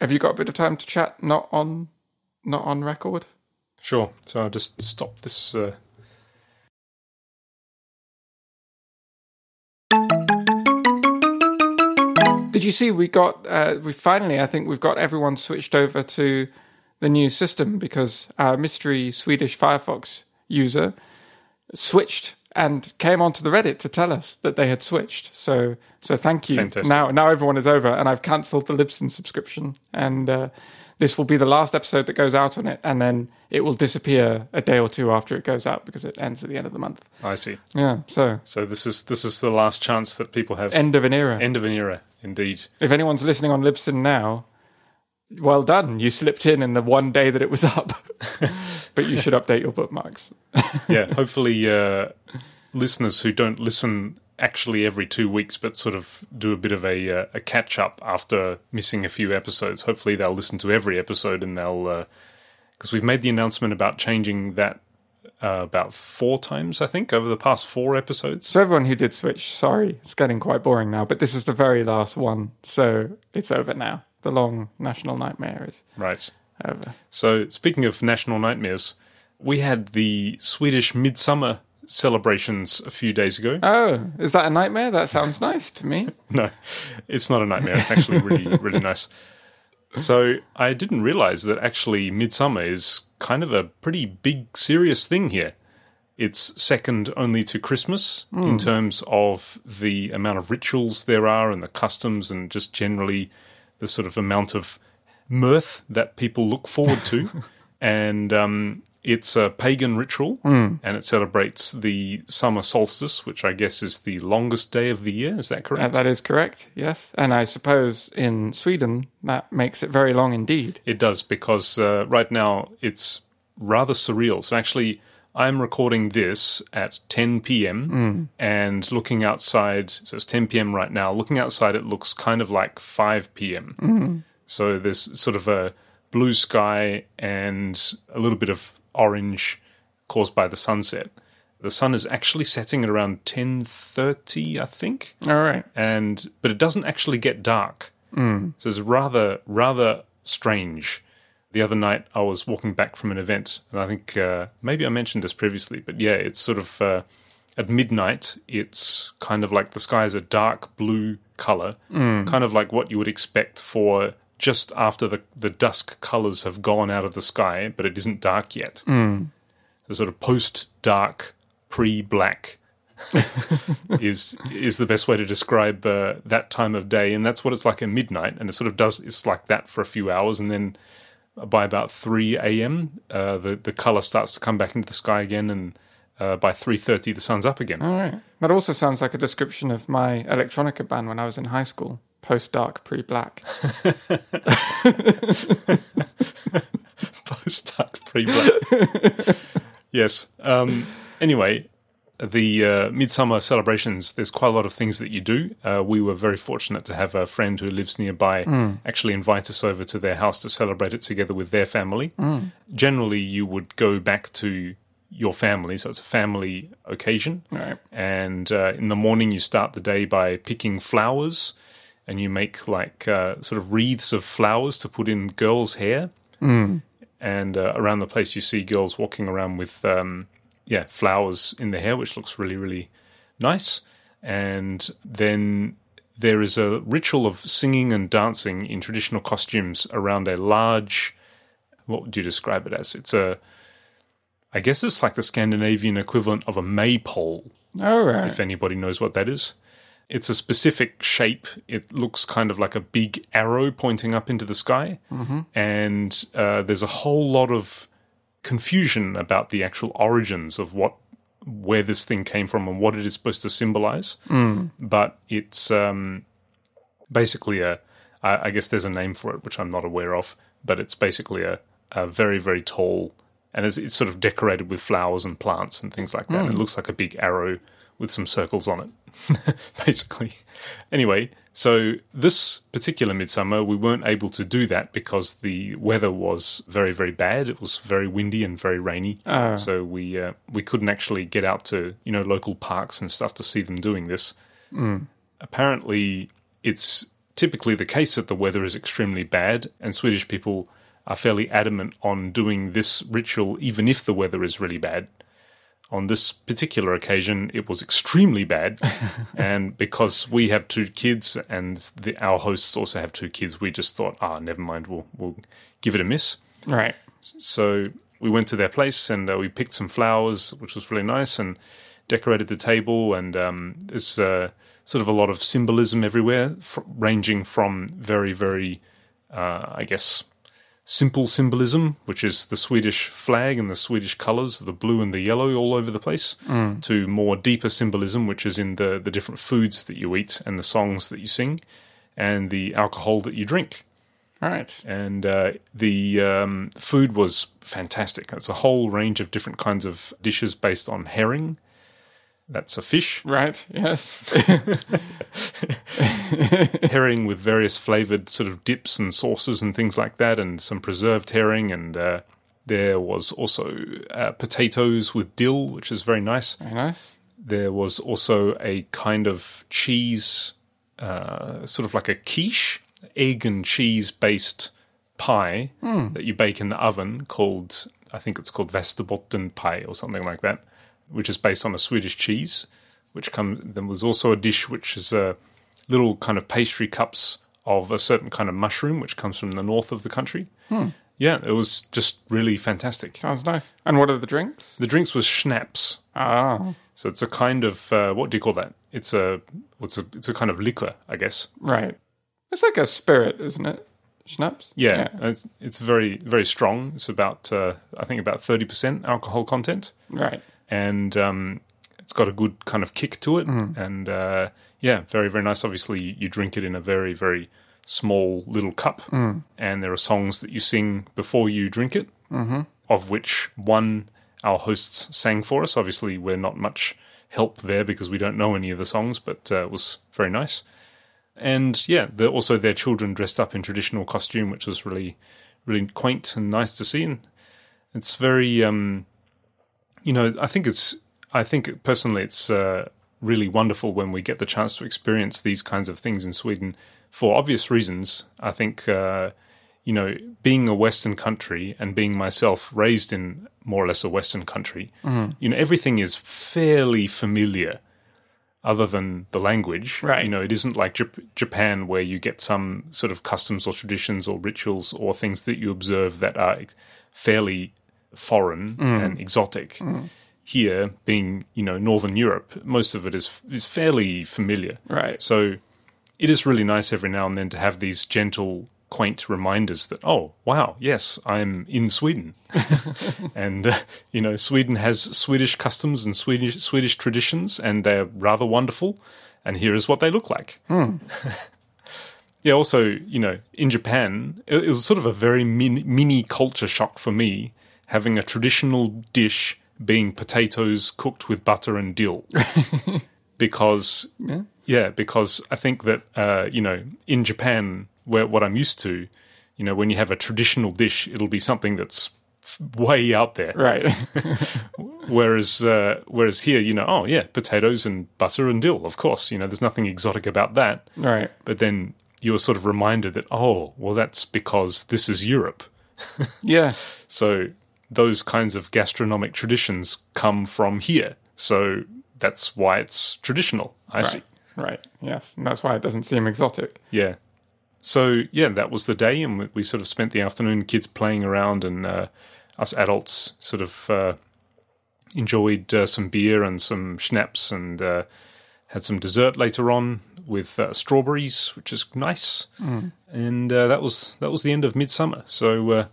have you got a bit of time to chat? Not on, not on record. Sure. So I'll just stop this. Uh... Did you see we got uh, we finally? I think we've got everyone switched over to the new system because our mystery Swedish Firefox user switched and came onto the Reddit to tell us that they had switched. So so thank you. Fantastic. Now now everyone is over, and I've cancelled the Libsyn subscription, and uh, this will be the last episode that goes out on it, and then it will disappear a day or two after it goes out because it ends at the end of the month. I see. Yeah. So So this is this is the last chance that people have. end of an era. End of an era, indeed. if anyone's listening on Libsyn now, well done. You slipped in in the one day that it was up. but you should update your bookmarks. Yeah. hopefully, uh, listeners who don't listen actually every two weeks, but sort of do a bit of a uh, a catch up after missing a few episodes. Hopefully, they'll listen to every episode and they'll because we've made the announcement about changing that. Uh, about four times, I think, over the past four episodes. So everyone who did switch, sorry, it's getting quite boring now, but this is the very last one. So it's over now. The long national nightmare is Right. over. So, speaking of national nightmares, we had the Swedish Midsummer celebrations a few days ago. Oh, is that a nightmare? That sounds nice to me. No, it's not a nightmare. It's actually really, really nice. So, I didn't realize that actually Midsummer is kind of a pretty big, serious thing here. It's second only to Christmas in hmm. terms of the amount of rituals there are and the customs and just generally the sort of amount of mirth that people look forward to. and um, it's a pagan ritual and it celebrates the summer solstice, which I guess is the longest day of the year. Is that Uh, correct? that is correct, yes. And I suppose in Sweden, that makes it very long indeed. It does because uh, right now it's rather surreal. So actually, I'm recording this at 10 p.m. and looking outside. So it's 10 p.m. right now. Looking outside, it looks kind of like 5 p.m. So there's sort of a blue sky and a little bit of orange caused by the sunset. The sun is actually setting at around 10:30, I think All right. and but it doesn't actually get dark. Mm. So it's rather rather strange. The other night I was walking back from an event, and I think uh, maybe I mentioned this previously, but yeah, it's sort of uh, at midnight. It's kind of like the sky is a dark blue color, kind of like what you would expect for just after the the dusk colors have gone out of the sky, but it isn't dark yet. So sort of post dark, pre black is is the best way to describe uh, that time of day, and that's what it's like at midnight. And it sort of does it's like that for a few hours, and then by about three a.m., uh, the the color starts to come back into the sky again, and uh, by three thirty, the sun's up again. All right. That also sounds like a description of my electronica band when I was in high school. Post dark, pre black. Post dark, pre black. yes. Um, anyway, the uh, midsummer celebrations. There's quite a lot of things that you do. Uh, we were very fortunate to have a friend who lives nearby actually invite us over to their house to celebrate it together with their family. Generally, you would go back to your family, so it's a family occasion. Right. And uh, in the morning, you start the day by picking flowers, and you make like uh, sort of wreaths of flowers to put in girls' hair. And uh, around the place, you see girls walking around with um, yeah flowers in the hair, which looks really really nice. And then there is a ritual of singing and dancing in traditional costumes around a large. What would you describe it as? It's a I guess it's like the Scandinavian equivalent of a maypole, All right. if anybody knows what that is. It's a specific shape. It looks kind of like a big arrow pointing up into the sky. And uh, there's a whole lot of confusion about the actual origins of what where this thing came from and what it is supposed to symbolize. But it's um, basically a, I, I guess there's a name for it, which I'm not aware of, but it's basically a, a very, very tall, and it's, it's sort of decorated with flowers and plants and things like that. And it looks like a big arrow with some circles on it, basically. Anyway, so this particular midsummer, we weren't able to do that because the weather was very, very bad. It was very windy and very rainy. So we uh, we couldn't actually get out to you know local parks and stuff to see them doing this apparently it's typically the case that the weather is extremely bad, and Swedish people are fairly adamant on doing this ritual even if the weather is really bad. On this particular occasion, it was extremely bad, and because we have two kids and the, our hosts also have two kids, we just thought, ah, never mind, we'll we'll give it a miss. Right. So we went to their place and uh, we picked some flowers, which was really nice, and decorated the table. And um, there's uh, sort of a lot of symbolism everywhere, fr- ranging from very, very, uh, I guess, simple symbolism, which is the Swedish flag and the Swedish colours of the blue and the yellow all over the place, to more deeper symbolism, which is in the, the different foods that you eat and the songs that you sing and the alcohol that you drink All right. and uh, the um, food was fantastic. It's a whole range of different kinds of dishes based on herring. That's a fish, Right. Yes. herring with various flavored sort of dips and sauces and things like that, and some preserved herring. And uh, there was also uh, potatoes with dill, which is very nice. Very nice. There was also a kind of cheese, uh, sort of like a quiche, egg and cheese based pie that you bake in the oven called, I think it's called Västerbotten pie or something like that, which is based on a Swedish cheese. Which comes. There was also a dish which is uh, little kind of pastry cups of a certain kind of mushroom, which comes from the north of the country. Yeah, it was just really fantastic. Sounds nice. And what are the drinks? The drinks was schnapps. Ah, So it's a kind of uh, what do you call that? It's a what's a it's a kind of liquor, I guess. right. It's like a spirit, isn't it? Schnapps. Yeah, It's, it's very very strong. It's about uh, I think about thirty percent alcohol content, Right. And um, it's got a good kind of kick to it. And uh, yeah, very very nice. Obviously, you, drink it in a very very small little cup, and there are songs that you sing before you drink it, mm-hmm. of which one our hosts sang for us. Obviously, we're not much help there because we don't know any of the songs, but uh, it was very nice. And yeah, also their children dressed up in traditional costume, which was really, really quaint and nice to see. And it's very, um, you know, I think it's, I think personally, it's uh, really wonderful when we get the chance to experience these kinds of things in Sweden for obvious reasons. I think, uh, you know, being a Western country and being myself raised in more or less a Western country, you know, everything is fairly familiar other than the language. Right. You know, it isn't like Jap- Japan where you get some sort of customs or traditions or rituals or things that you observe that are fairly foreign mm. and exotic. Mm. Here, being you know Northern Europe, most of it is is fairly familiar. Right. So it is really nice every now and then to have these gentle, quaint reminders that, oh, wow, yes, I'm in Sweden. and, uh, you know, Sweden has Swedish customs and Swedish, Swedish traditions, and they're rather wonderful. And here is what they look like. Hmm. yeah, also, you know, in Japan, it, was sort of a very min- mini culture shock for me having a traditional dish being potatoes cooked with butter and dill. because yeah. because I think that uh, you know in Japan, where what I'm used to, you know, when you have a traditional dish, it'll be something that's way out there. Right. Whereas uh, whereas here, you know, oh yeah, potatoes and butter and dill, of course. You know, there's nothing exotic about that. right. But then you're sort of reminded that oh, well, that's because this is Europe. Yeah. So those kinds of gastronomic traditions come from here. So that's why it's traditional. I see. Right. Right. Yes. And that's why it doesn't seem exotic. Yeah. So yeah, that was the day, and we, we sort of spent the afternoon, kids playing around, and uh, us adults sort of uh, enjoyed uh, some beer and some schnapps, and uh, had some dessert later on with uh, strawberries, which is nice. And uh, that was that was the end of midsummer. So uh,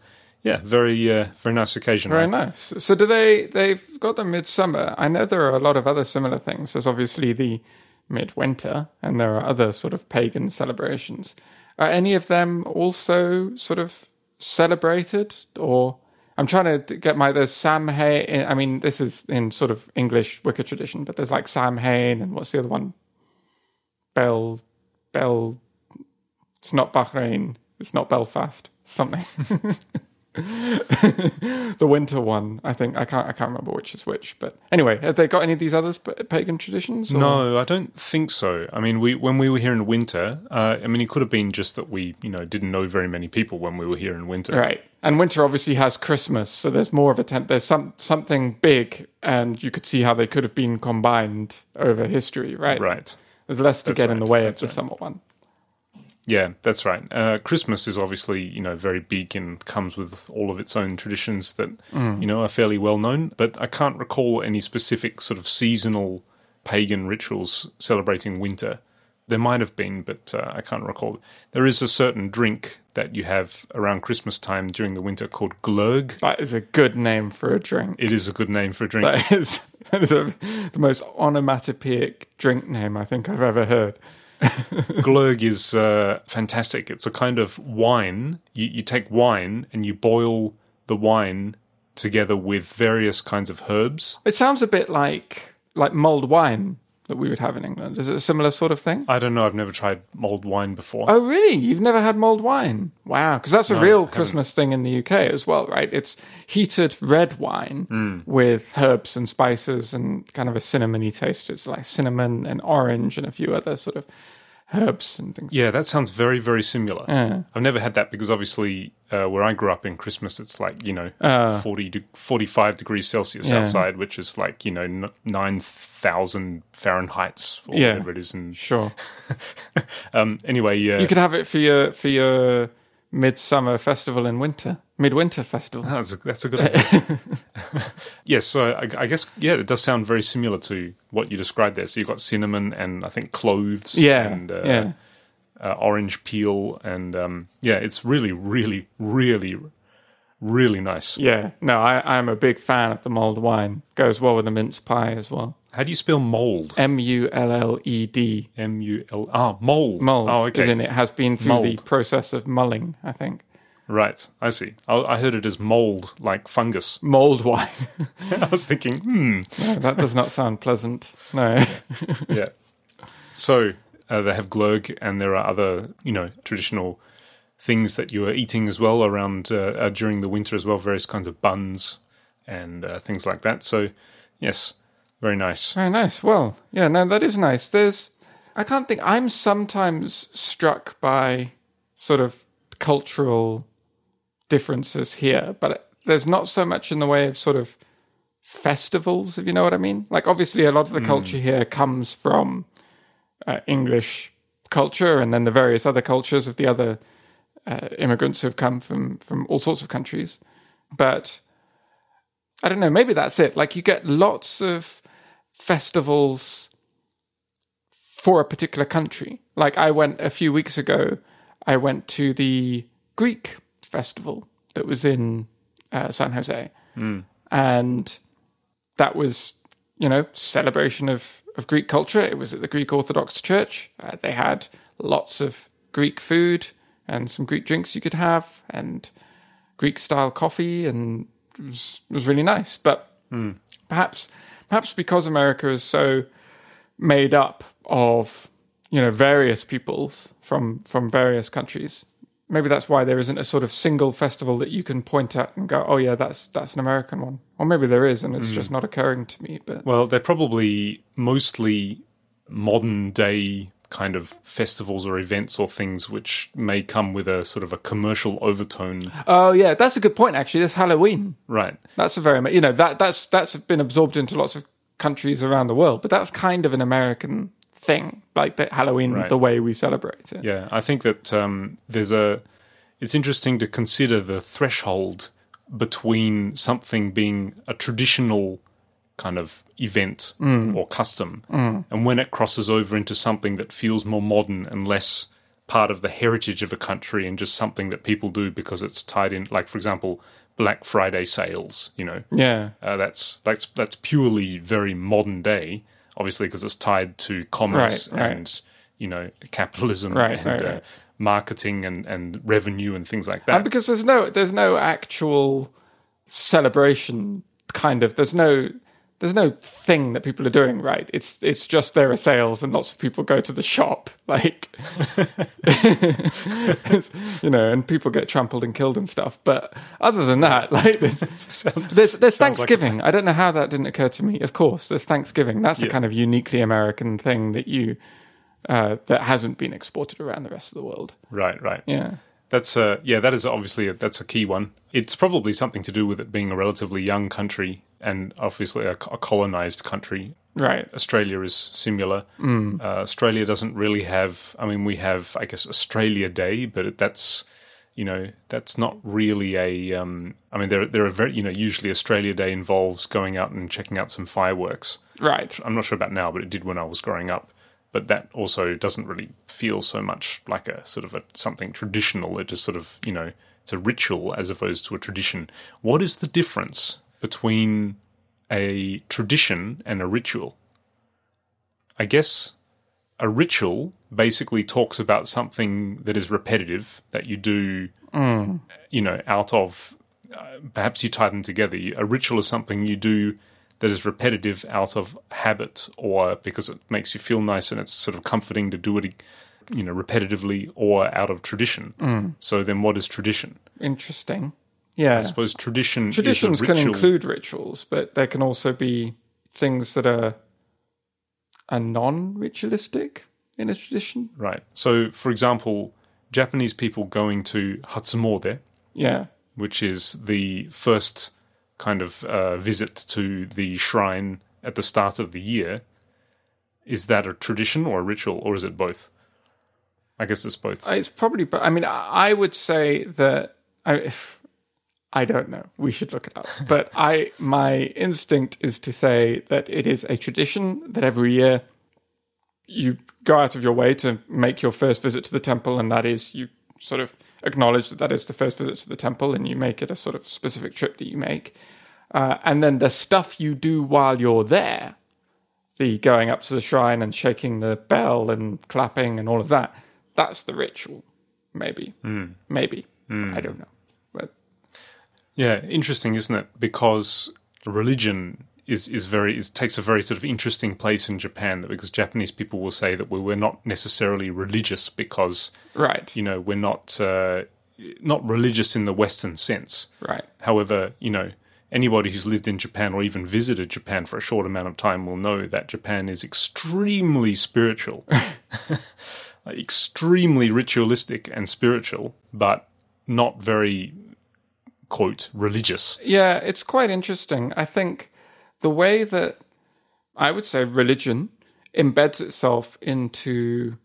yeah, very uh, very nice occasion. Very nice. So do they? They've got the midsummer. I know there are a lot of other similar things. There's obviously the midwinter, and there are other sort of pagan celebrations. Are any of them also sort of celebrated, or I'm trying to get my there's Samhain. I mean, this is in sort of English Wicca tradition, but there's like Samhain, and what's the other one? Bell, Bell. It's not Bahrain. It's not Belfast. Something. the winter one. I think I can't I can't remember which is which. But anyway, have they got any of these other pagan traditions? or- No, I don't think so. I mean, we when we were here in winter, uh, I mean, it could have been just that we, you know, didn't know very many people when we were here in winter. Right. And winter obviously has Christmas, so there's more of a tent. There's some something big, and you could see how they could have been combined over history. Right. Right. There's less to That's get in the way of the right. summer one. Yeah, that's right. Uh, Christmas is obviously, you know, very big and comes with all of its own traditions that, Mm. you know, are fairly well known. But I can't recall any specific sort of seasonal pagan rituals celebrating winter. There might have been, but uh, I can't recall. There is a certain drink that you have around Christmas time during the winter called glögg. That is a good name for a drink. It is a good name for a drink. That is, that is a, the most onomatopoeic drink name I think I've ever heard. Glögg is uh, fantastic. It's a kind of wine. You, you take wine and you boil the wine together with various kinds of herbs. It sounds a bit like like mulled wine that we would have in England. Is it a similar sort of thing? I don't know. I've never tried mulled wine before. Oh, really? You've never had mulled wine? Wow, because that's a real Christmas thing in the UK as well, right? It's heated red wine hmm. with herbs and spices and kind of a cinnamony taste. It's like cinnamon and orange and a few other sort of herbs and things. Yeah, that sounds very, very similar. I've never had that because obviously uh, where I grew up in Christmas, it's like, you know, 40 to 45 degrees Celsius Yeah. outside, which is like, you know, n- 9,000 Fahrenheits or Yeah. whatever it is. And Sure. um, anyway, yeah. You could have it for your for your midsummer festival in winter, midwinter festival. That's a, that's a good idea. yes, so I, I guess yeah, it does sound very similar to what you described there. So you've got cinnamon and I think cloves, Yeah, and uh, yeah. uh, orange peel, and um, yeah, it's really, really, really, really nice. Yeah, no, I, I'm a big fan of the mulled wine. Goes well with the mince pie as well. How do you spell mold? M U L L E D. M U L ah mold. Mulled. Oh, As okay. in it has been through the process of mulling, I think. Right, I see. I, I heard it as mold, like fungus. Mulled wine. I was thinking, hmm, no, that does not sound pleasant. No. yeah. So uh, they have glögg, and there are other, you know, traditional things that you are eating as well around uh, uh, during the winter as well. Various kinds of buns and uh, things like that. So, yes, very nice. Very nice. Well, yeah, no, that is nice. There's, I can't think, I'm sometimes struck by sort of cultural differences here, but there's not so much in the way of sort of festivals, if you know what I mean. Like, obviously, a lot of the culture here comes from uh, English culture and then the various other cultures of the other uh, immigrants who've come from, from all sorts of countries. But I don't know, maybe that's it. Like, you get lots of festivals for a particular country. Like I went a few weeks ago, I went to the Greek festival that was in uh, San Jose, and that was, you know, celebration of of Greek culture. It was at the Greek Orthodox Church. Uh, they had lots of Greek food and some Greek drinks you could have, and Greek style coffee, and it was, it was really nice. But perhaps perhaps because America is so made up of you know various peoples from from various countries. Maybe that's why there isn't a sort of single festival that you can point at and go, "Oh yeah, that's that's an American one." Or maybe there is, and it's hmm. just not occurring to me. But Well, they're probably mostly modern day kind of festivals or events or things which may come with a sort of a commercial overtone. oh yeah, that's a good point. Actually, that's Halloween. Right. That's a very you know that that's that's been absorbed into lots of countries around the world, but that's kind of an American thing, like the Halloween, Right. the way we celebrate it. Yeah, I think that um, there's a. It's interesting to consider the threshold between something being a traditional kind of event or custom, and when it crosses over into something that feels more modern and less part of the heritage of a country and just something that people do because it's tied in. Like, for example, Black Friday sales. You know, Yeah, uh, that's that's that's purely very modern day, obviously because it's tied to commerce Right, right. and you know capitalism Right, and uh, marketing and and revenue and things like and that. because there's no there's no actual celebration kind of there's no there's no thing that people are doing right. It's it's just there are sales and lots of people go to the shop, like you know, and people get trampled and killed and stuff. But other than that, like there's there's, there's Thanksgiving. I don't know how that didn't occur to me. Of course, there's Thanksgiving. That's a kind of uniquely American thing that you uh, that hasn't been exported around the rest of the world. Right, right. Yeah. That's a yeah. That is obviously a, that's a key one. It's probably something to do with it being a relatively young country and obviously a, a colonized country. Right. Australia is similar. Uh, Australia doesn't really have. I mean, we have I guess Australia Day, but that's you know that's not really a. Um, I mean, there there are very you know usually Australia Day involves going out and checking out some fireworks. Right. I'm not sure about now, but it did when I was growing up. But that also doesn't really feel so much like a sort of a something traditional. It just sort of you know it's a ritual as opposed to a tradition. What is the difference between a tradition and a ritual? I guess a ritual basically talks about something that is repetitive that you do, you know, out of. Uh, perhaps you tie them together. A ritual is something you do that is repetitive out of habit or because it makes you feel nice and it's sort of comforting to do it, you know, repetitively or out of tradition. So then, what is tradition? Interesting. Yeah. I suppose tradition. Traditions can include rituals, but there can also be things that are are non-ritualistic in a tradition. right. So, for example, Japanese people going to Hatsumode, Yeah. which is the first kind of uh, visit to the shrine at the start of the year. Is that a tradition or a ritual, or is it both? I guess it's both. It's probably, but I mean, I I would say that I, if, I don't know. We should look it up. But I, my instinct is to say that it is a tradition that every year you go out of your way to make your first visit to the temple, and that is you sort of acknowledge that that is the first visit to the temple, and you make it a sort of specific trip that you make. Uh, and then the stuff you do while you're there, the going up to the shrine and shaking the bell and clapping and all of that, that's the ritual. Maybe. Maybe. I don't know. Yeah, interesting, isn't it? Because religion is is very is, takes a very sort of interesting place in Japan. That because Japanese people will say that we we're not necessarily religious because right. you know we're not uh, not religious in the Western sense. Right. However, you know anybody who's lived in Japan or even visited Japan for a short amount of time will know that Japan is extremely spiritual, extremely ritualistic and spiritual, but not very quote religious. Yeah, it's quite interesting. I think the way that I would say religion embeds itself into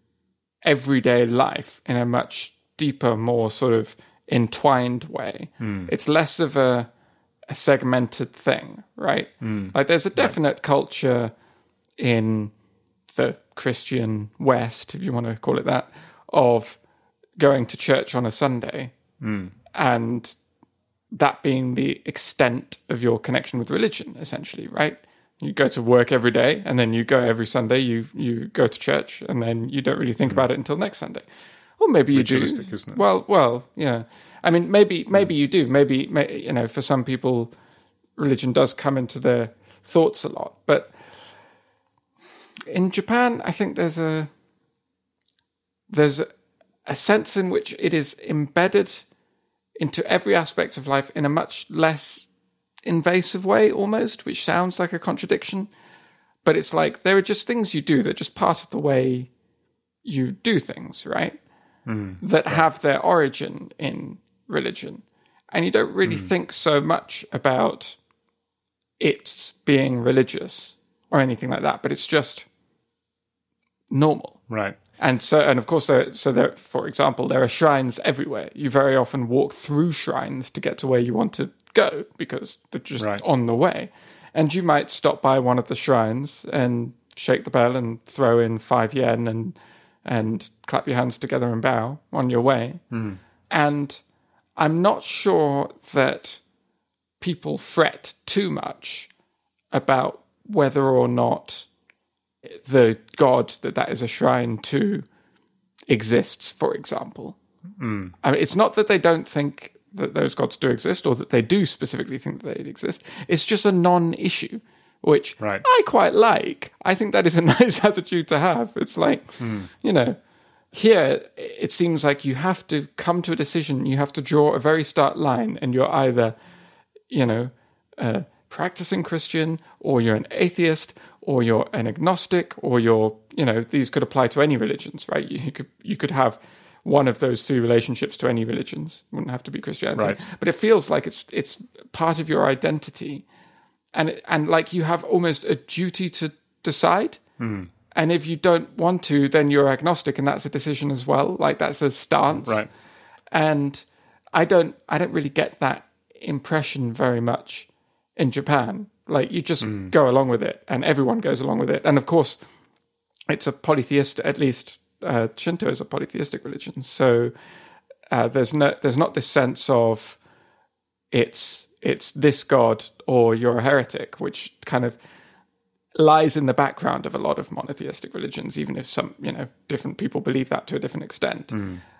everyday life in a much deeper, more sort of entwined way. Hmm. It's less of a, a segmented thing, right? Hmm. Like there's a definite culture in the Christian West, if you want to call it that, of going to church on a Sunday hmm. and that being the extent of your connection with religion, essentially, right? You go to work every day, and then you go every Sunday. You you go to church, and then you don't really think hmm. about it until next Sunday. Or maybe you do. Isn't it? Well, well, yeah. I mean, maybe maybe hmm. you do. Maybe may, you know, for some people, religion does come into their thoughts a lot. But in Japan, I think there's a there's a sense in which it is embedded into every aspect of life in a much less invasive way, almost, which sounds like a contradiction. But it's like there are just things you do that are just part of the way you do things, right? Hmm, that have their origin in religion. And you don't really hmm. think so much about it's being religious or anything like that, but it's just normal. Right. And so, and of course, there, so there, for example, there are shrines everywhere. You very often walk through shrines to get to where you want to go because they're just Right. on the way. And you might stop by one of the shrines and shake the bell and throw in five yen and and clap your hands together and bow on your way. Hmm. And I'm not sure that people fret too much about whether or not the god that that is a shrine to exists, for example. Mm. I mean, it's not that they don't think that those gods do exist or that they do specifically think that they exist. It's just a non issue. which Right. I quite like. I think that is a nice attitude to have. It's like, hmm. you know, here it seems like you have to come to a decision. You have to draw a very stark line, and you're either, you know, a practicing Christian, or you're an atheist, or you're an agnostic, or you're, you know, these could apply to any religions, right? You, could you could have one of those three relationships to any religions. It wouldn't have to be Christianity, Right. but it feels like it's it's part of your identity, and and like you have almost a duty to decide. Hmm. And if you don't want to, then you're agnostic, and that's a decision as well. Like that's a stance, Right. And I don't, I don't really get that impression very much in Japan. Like you just go along with it, and everyone goes along with it. And of course, it's a polytheistic. At least uh, Shinto is a polytheistic religion, so uh, there's no, there's not this sense of it's it's this god or you're a heretic, which kind of lies in the background of a lot of monotheistic religions, even if some you know different people believe that to a different extent.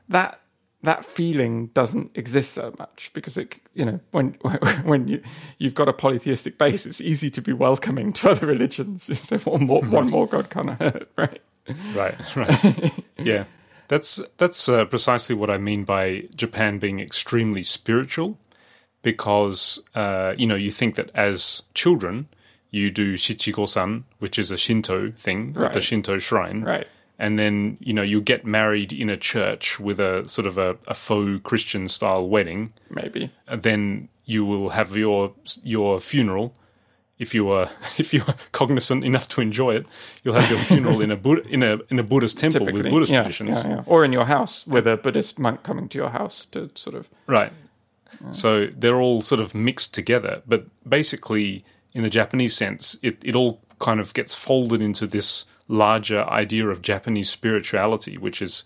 That that feeling doesn't exist so much because it you know when when you you've got a polytheistic base, it's easy to be welcoming to other religions. So one more one more god kind of hurt, right? Right, right. yeah. That's that's uh, precisely what I mean by Japan being extremely spiritual because uh, you know, you think that as children you do shichigo-san, which is a Shinto thing, at the Shinto shrine. Right. And then, you know, you get married in a church with a sort of a, a faux Christian style wedding. Maybe. And then you will have your your funeral if you are if you are cognizant enough to enjoy it. You'll have your funeral in a in a in a Buddhist temple with Typically, Buddhist yeah, traditions, yeah, yeah. or in your house with a Buddhist monk coming to your house to sort of right? So they're all sort of mixed together, but basically, in the Japanese sense, it it all kind of gets folded into this larger idea of Japanese spirituality, which is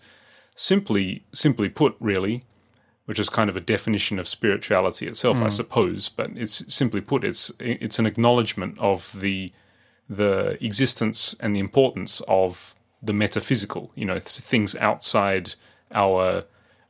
simply simply put, really, which is kind of a definition of spirituality itself, I hmm. suppose. But it's simply put, it's it's an acknowledgement of the the existence and the importance of the metaphysical. You know, things outside our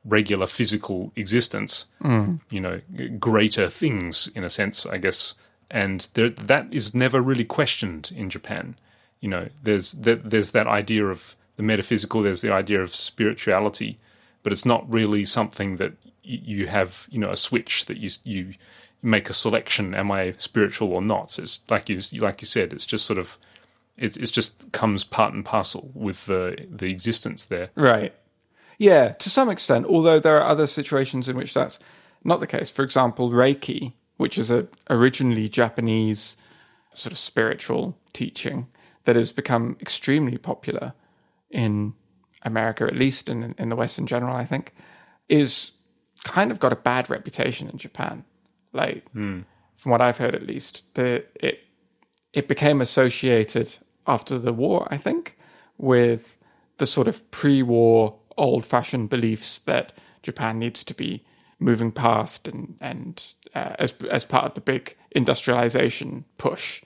regular physical existence. Hmm. You know, greater things in a sense, I guess. And there, that is never really questioned in Japan. You know, there's that there's that idea of the metaphysical. There's the idea of spirituality, but it's not really something that you have. You know, a switch that you you make a selection. Am I spiritual or not? It's like you like you said. It's just sort of it it's just comes part and parcel with the the existence there. Right. Yeah, to some extent, although there are other situations in which that's not the case. For example, Reiki, which is a originally Japanese sort of spiritual teaching that has become extremely popular in America, at least, and in, in the West in general, I think, is kind of got a bad reputation in Japan. Like, from what I've heard, at least, the, it it became associated after the war, I think, with the sort of pre-war old-fashioned beliefs that Japan needs to be moving past, and and uh, as as part of the big industrialization push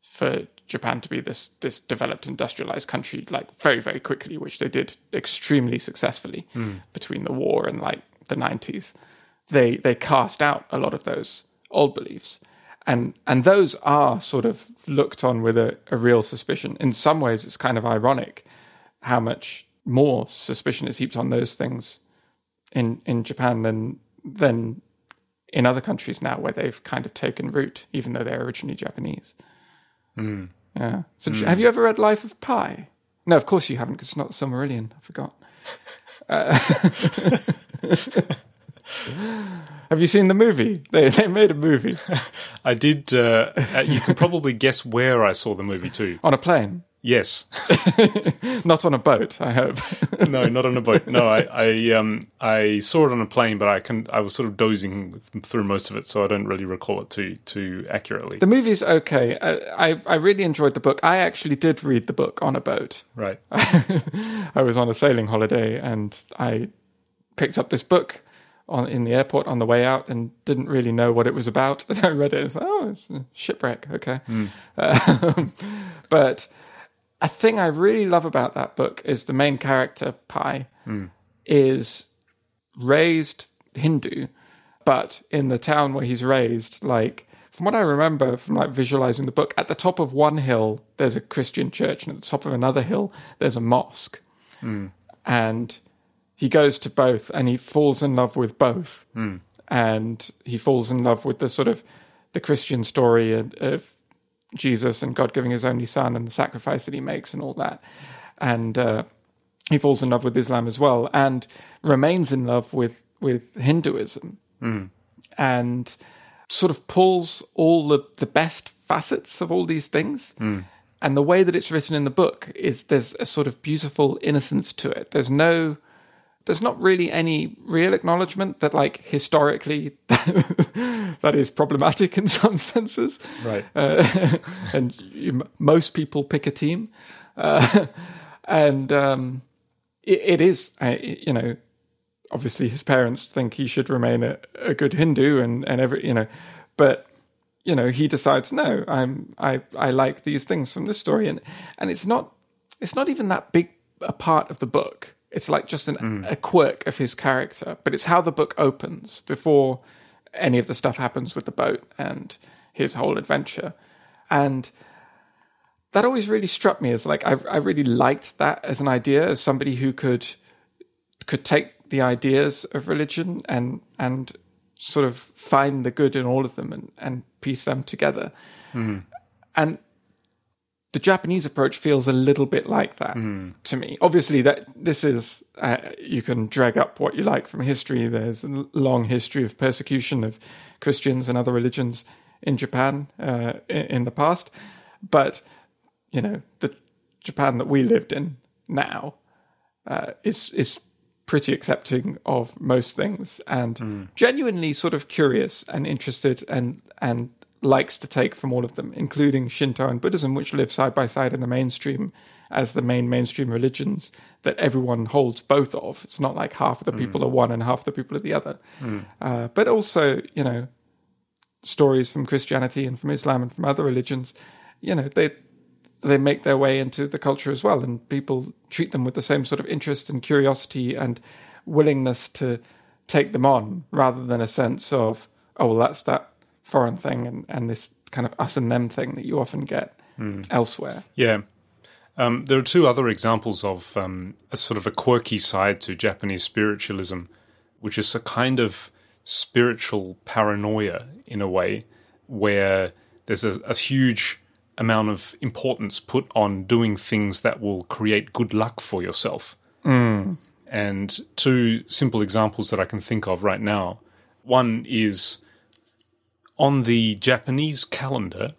for Japan to be this this developed industrialized country like very very quickly, which they did extremely successfully hmm. between the war and like the nineties. They they cast out a lot of those old beliefs, and and those are sort of looked on with a, a real suspicion. In some ways, it's kind of ironic how much more suspicion is heaped on those things in in Japan than than in other countries now where they've kind of taken root, even though they're originally Japanese. Hmm. Yeah. So, have you ever read Life of Pi? No, of course you haven't, because it's not Silmarillion. I forgot. Uh, have you seen the movie? They they made a movie I did. Uh, uh, you can probably guess where I saw the movie too. on a plane, Yes, not on a boat. I hope. no, not on a boat. No, I, I, um, I saw it on a plane, but I can. I was sort of dozing through most of it, so I don't really recall it too too accurately. the movie's okay. I, I I really enjoyed the book. I actually did read the book on a boat. Right. I was on a sailing holiday and I picked up this book on in the airport on the way out and didn't really know what it was about. And I read it. and was like, oh, it's a shipwreck. Okay. Um, but a thing I really love about that book is the main character, Pi, hmm. is raised Hindu, but in the town where he's raised, like from what I remember from like visualizing the book, at the top of one hill there's a Christian church, and at the top of another hill there's a mosque, hmm. and he goes to both, and he falls in love with both, hmm. and he falls in love with the sort of the Christian story of Jesus and God giving His only Son and the sacrifice that He makes and all that, and uh, he falls in love with Islam as well, and remains in love with with Hinduism, and sort of pulls all the, the best facets of all these things. And the way that it's written in the book is there's a sort of beautiful innocence to it. There's no, there's not really any real acknowledgement that, like, historically, that is problematic in some senses. Right. Uh, and you, most people pick a team. Uh, and um, it, it is, uh, you know, obviously his parents think he should remain a, a good Hindu and, and every, you know, but you know, he decides, no, I'm, I, I like these things from this story. And, and it's not, it's not even that big a part of the book. It's like just an, hmm. a quirk of his character, but it's how the book opens before any of the stuff happens with the boat and his whole adventure. And that always really struck me as like, I, I really liked that as an idea, as somebody who could, could take the ideas of religion and, and sort of find the good in all of them and, and piece them together. Hmm. And the Japanese approach feels a little bit like that to me. Obviously, that this is uh, you can drag up what you like from history. There's a long history of persecution of Christians and other religions in Japan uh, in, the past, but you know the Japan that we lived in now uh, is is pretty accepting of most things and genuinely sort of curious and interested and and likes to take from all of them, including Shinto and Buddhism, which live side by side in the mainstream as the main mainstream religions that everyone holds both of. It's not like half of the people are one and half the people are the other. Uh, but also, you know, stories from Christianity and from Islam and from other religions, you know, they they make their way into the culture as well, and people treat them with the same sort of interest and curiosity and willingness to take them on, rather than a sense of, oh, well, that's that foreign thing and, and this kind of us and them thing that you often get elsewhere. Yeah. Um, there are two other examples of um, a sort of a quirky side to Japanese spiritualism, which is a kind of spiritual paranoia in a way, where there's a, a huge amount of importance put on doing things that will create good luck for yourself. And two simple examples that I can think of right now. One is on the Japanese calendar,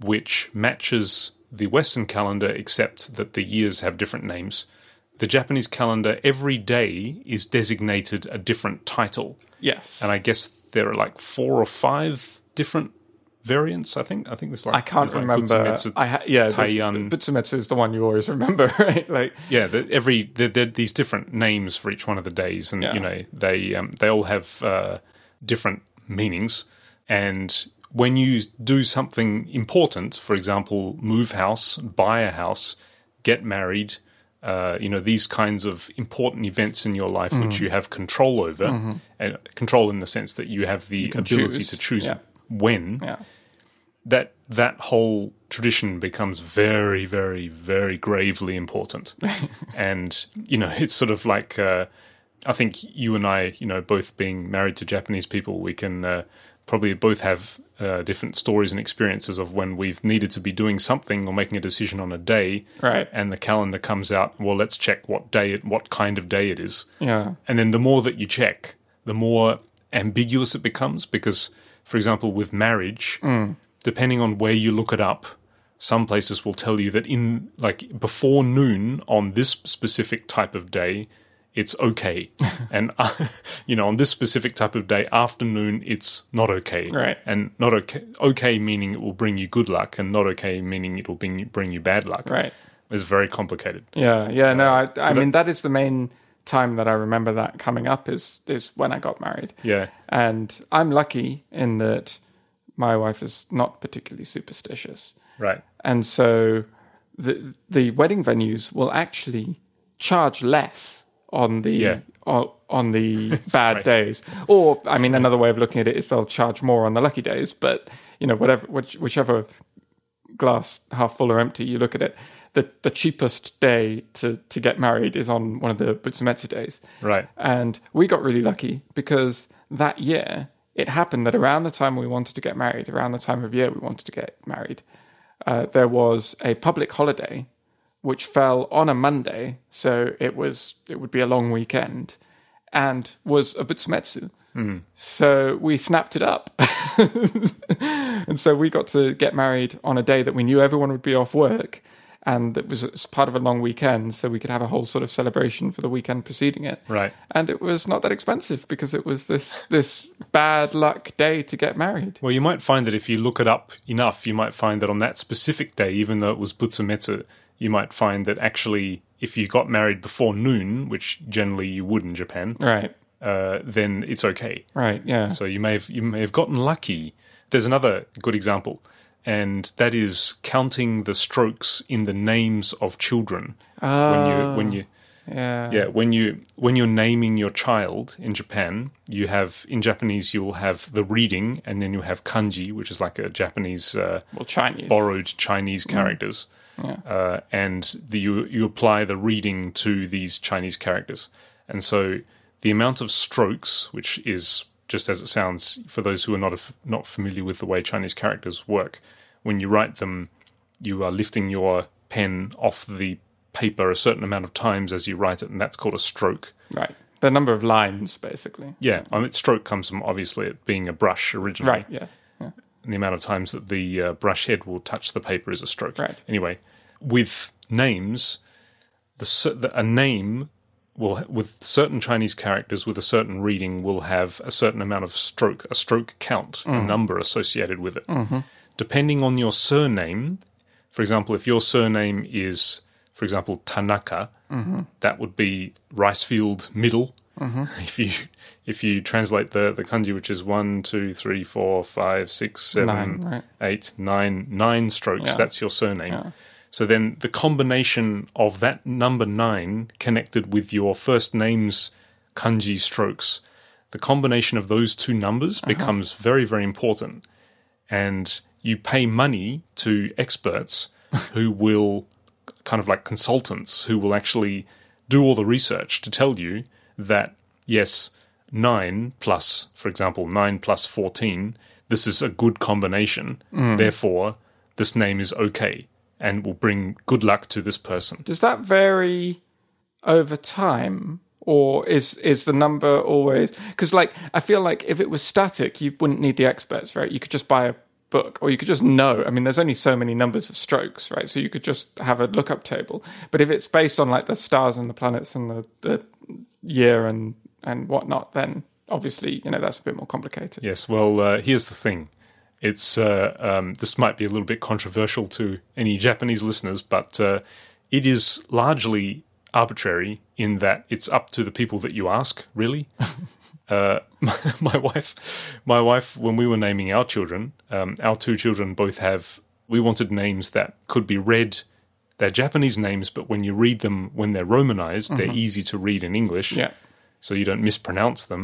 which matches the Western calendar, except that the years have different names. The Japanese calendar, every day is designated a different title. Yes. And I guess there are like four or five different variants. I think. I think there's like I can't like remember. Butsumetsu, I ha- yeah, the- Taian. Butsumetsu is the one you always remember, right? Like, yeah, the, every are these different names for each one of the days, and Yeah. you know they um, they all have uh, different meanings. And when you do something important, for example, move house, buy a house, get married, uh, you know these kinds of important events in your life Mm. which you have control over, and control in the sense that you have the can ability choose. to choose Yeah. when yeah, that that whole tradition becomes very, very, very gravely important. and you know, it's sort of like uh, I think you and I, you know, both being married to Japanese people, we can uh, probably both have uh, different stories and experiences of when we've needed to be doing something or making a decision on a day, Right. And the calendar comes out. Well, let's check what day, it, what kind of day it is. yeah, And then the more that you check, the more ambiguous it becomes. Because, for example, with marriage, depending on where you look it up, some places will tell you that in like before noon on this specific type of day, it's okay, and uh, you know on this specific type of day, afternoon, it's not okay, Right. And not okay. Okay meaning it will bring you good luck, and not okay meaning it will bring you, bring you bad luck. right. It's very complicated. Yeah, yeah. No, I, I that- mean that is the main time that I remember that coming up is is when I got married. Yeah. and I'm lucky in that my wife is not particularly superstitious, Right. and so the the wedding venues will actually charge less on the Yeah. on, on the bad great. days. Or, I mean, another way of looking at it is they'll charge more on the lucky days. But you know, whatever, which, whichever glass half full or empty you look at it, the the cheapest day to to get married is on one of the Butsumetsu days. Right. And we got really lucky because that year it happened that around the time we wanted to get married, around the time of year we wanted to get married, uh, there was a public holiday which fell on a Monday, so it was it would be a long weekend, and was a Butsumetsu. Hmm. So we snapped it up. and so we got to get married on a day that we knew everyone would be off work and it was part of a long weekend so we could have a whole sort of celebration for the weekend preceding it. Right. And it was not that expensive because it was this this bad luck day to get married. Well, you might find that if you look it up enough, you might find that on that specific day, even though it was Butsumetsu, you might find that actually, if you got married before noon, which generally you would in Japan, Right. uh, then it's okay. Right, yeah. So you may have you may have gotten lucky. There's another good example, and that is counting the strokes in the names of children. when you when you yeah. yeah when you when you're naming your child in Japan, you have in Japanese you'll have the reading, and then you have kanji, which is like a Japanese uh, Well, Chinese. borrowed Chinese characters, uh, and the, you you apply the reading to these Chinese characters, and so the amount of strokes, which is just as it sounds for those who are not not familiar with the way Chinese characters work, when you write them, you are lifting your pen off the paper a certain amount of times as you write it, and that's called a stroke. Right. The number of lines, basically. Yeah, I mean, stroke comes from obviously it being a brush originally. Right, yeah. The amount of times that the uh, brush head will touch the paper is a stroke. Right. Anyway, with names, the, the a name will with certain Chinese characters with a certain reading will have a certain amount of stroke, a stroke count, a mm-hmm. number associated with it. Mm-hmm. Depending on your surname, for example, if your surname is, for example, Tanaka, mm-hmm. that would be Ricefield Middle. If you if you translate the the kanji, which is one, two, three, four, five, six, seven, Nine, right. eight, nine, nine strokes. Yeah. That's your surname. So then the combination of that number nine connected with your first name's kanji strokes, the combination of those two numbers Uh-huh. becomes very, very important. And you pay money to experts who will, kind of like consultants, who will actually do all the research to tell you that, yes, nine plus, for example, nine plus 14, this is a good combination. Mm. Therefore, this name is okay and will bring good luck to this person. Does that vary over time? Or is is the number always because like I feel like if it was static you wouldn't need the experts right you could just buy a book or you could just know I mean there's only so many numbers of strokes right so you could just have a lookup table but if it's based on like the stars and the planets and the, the year and and whatnot then obviously you know that's a bit more complicated Yes, well, uh, here's the thing. It's uh, um, this might be a little bit controversial to any Japanese listeners, but uh, it is largely arbitrary in that it's up to the people that you ask. Really, uh, my, my wife, my wife, when we were naming our children, um, our two children both have. We wanted names that could be read. They're Japanese names, but when you read them when they're romanized, they're easy to read in English yeah so you don't mispronounce them.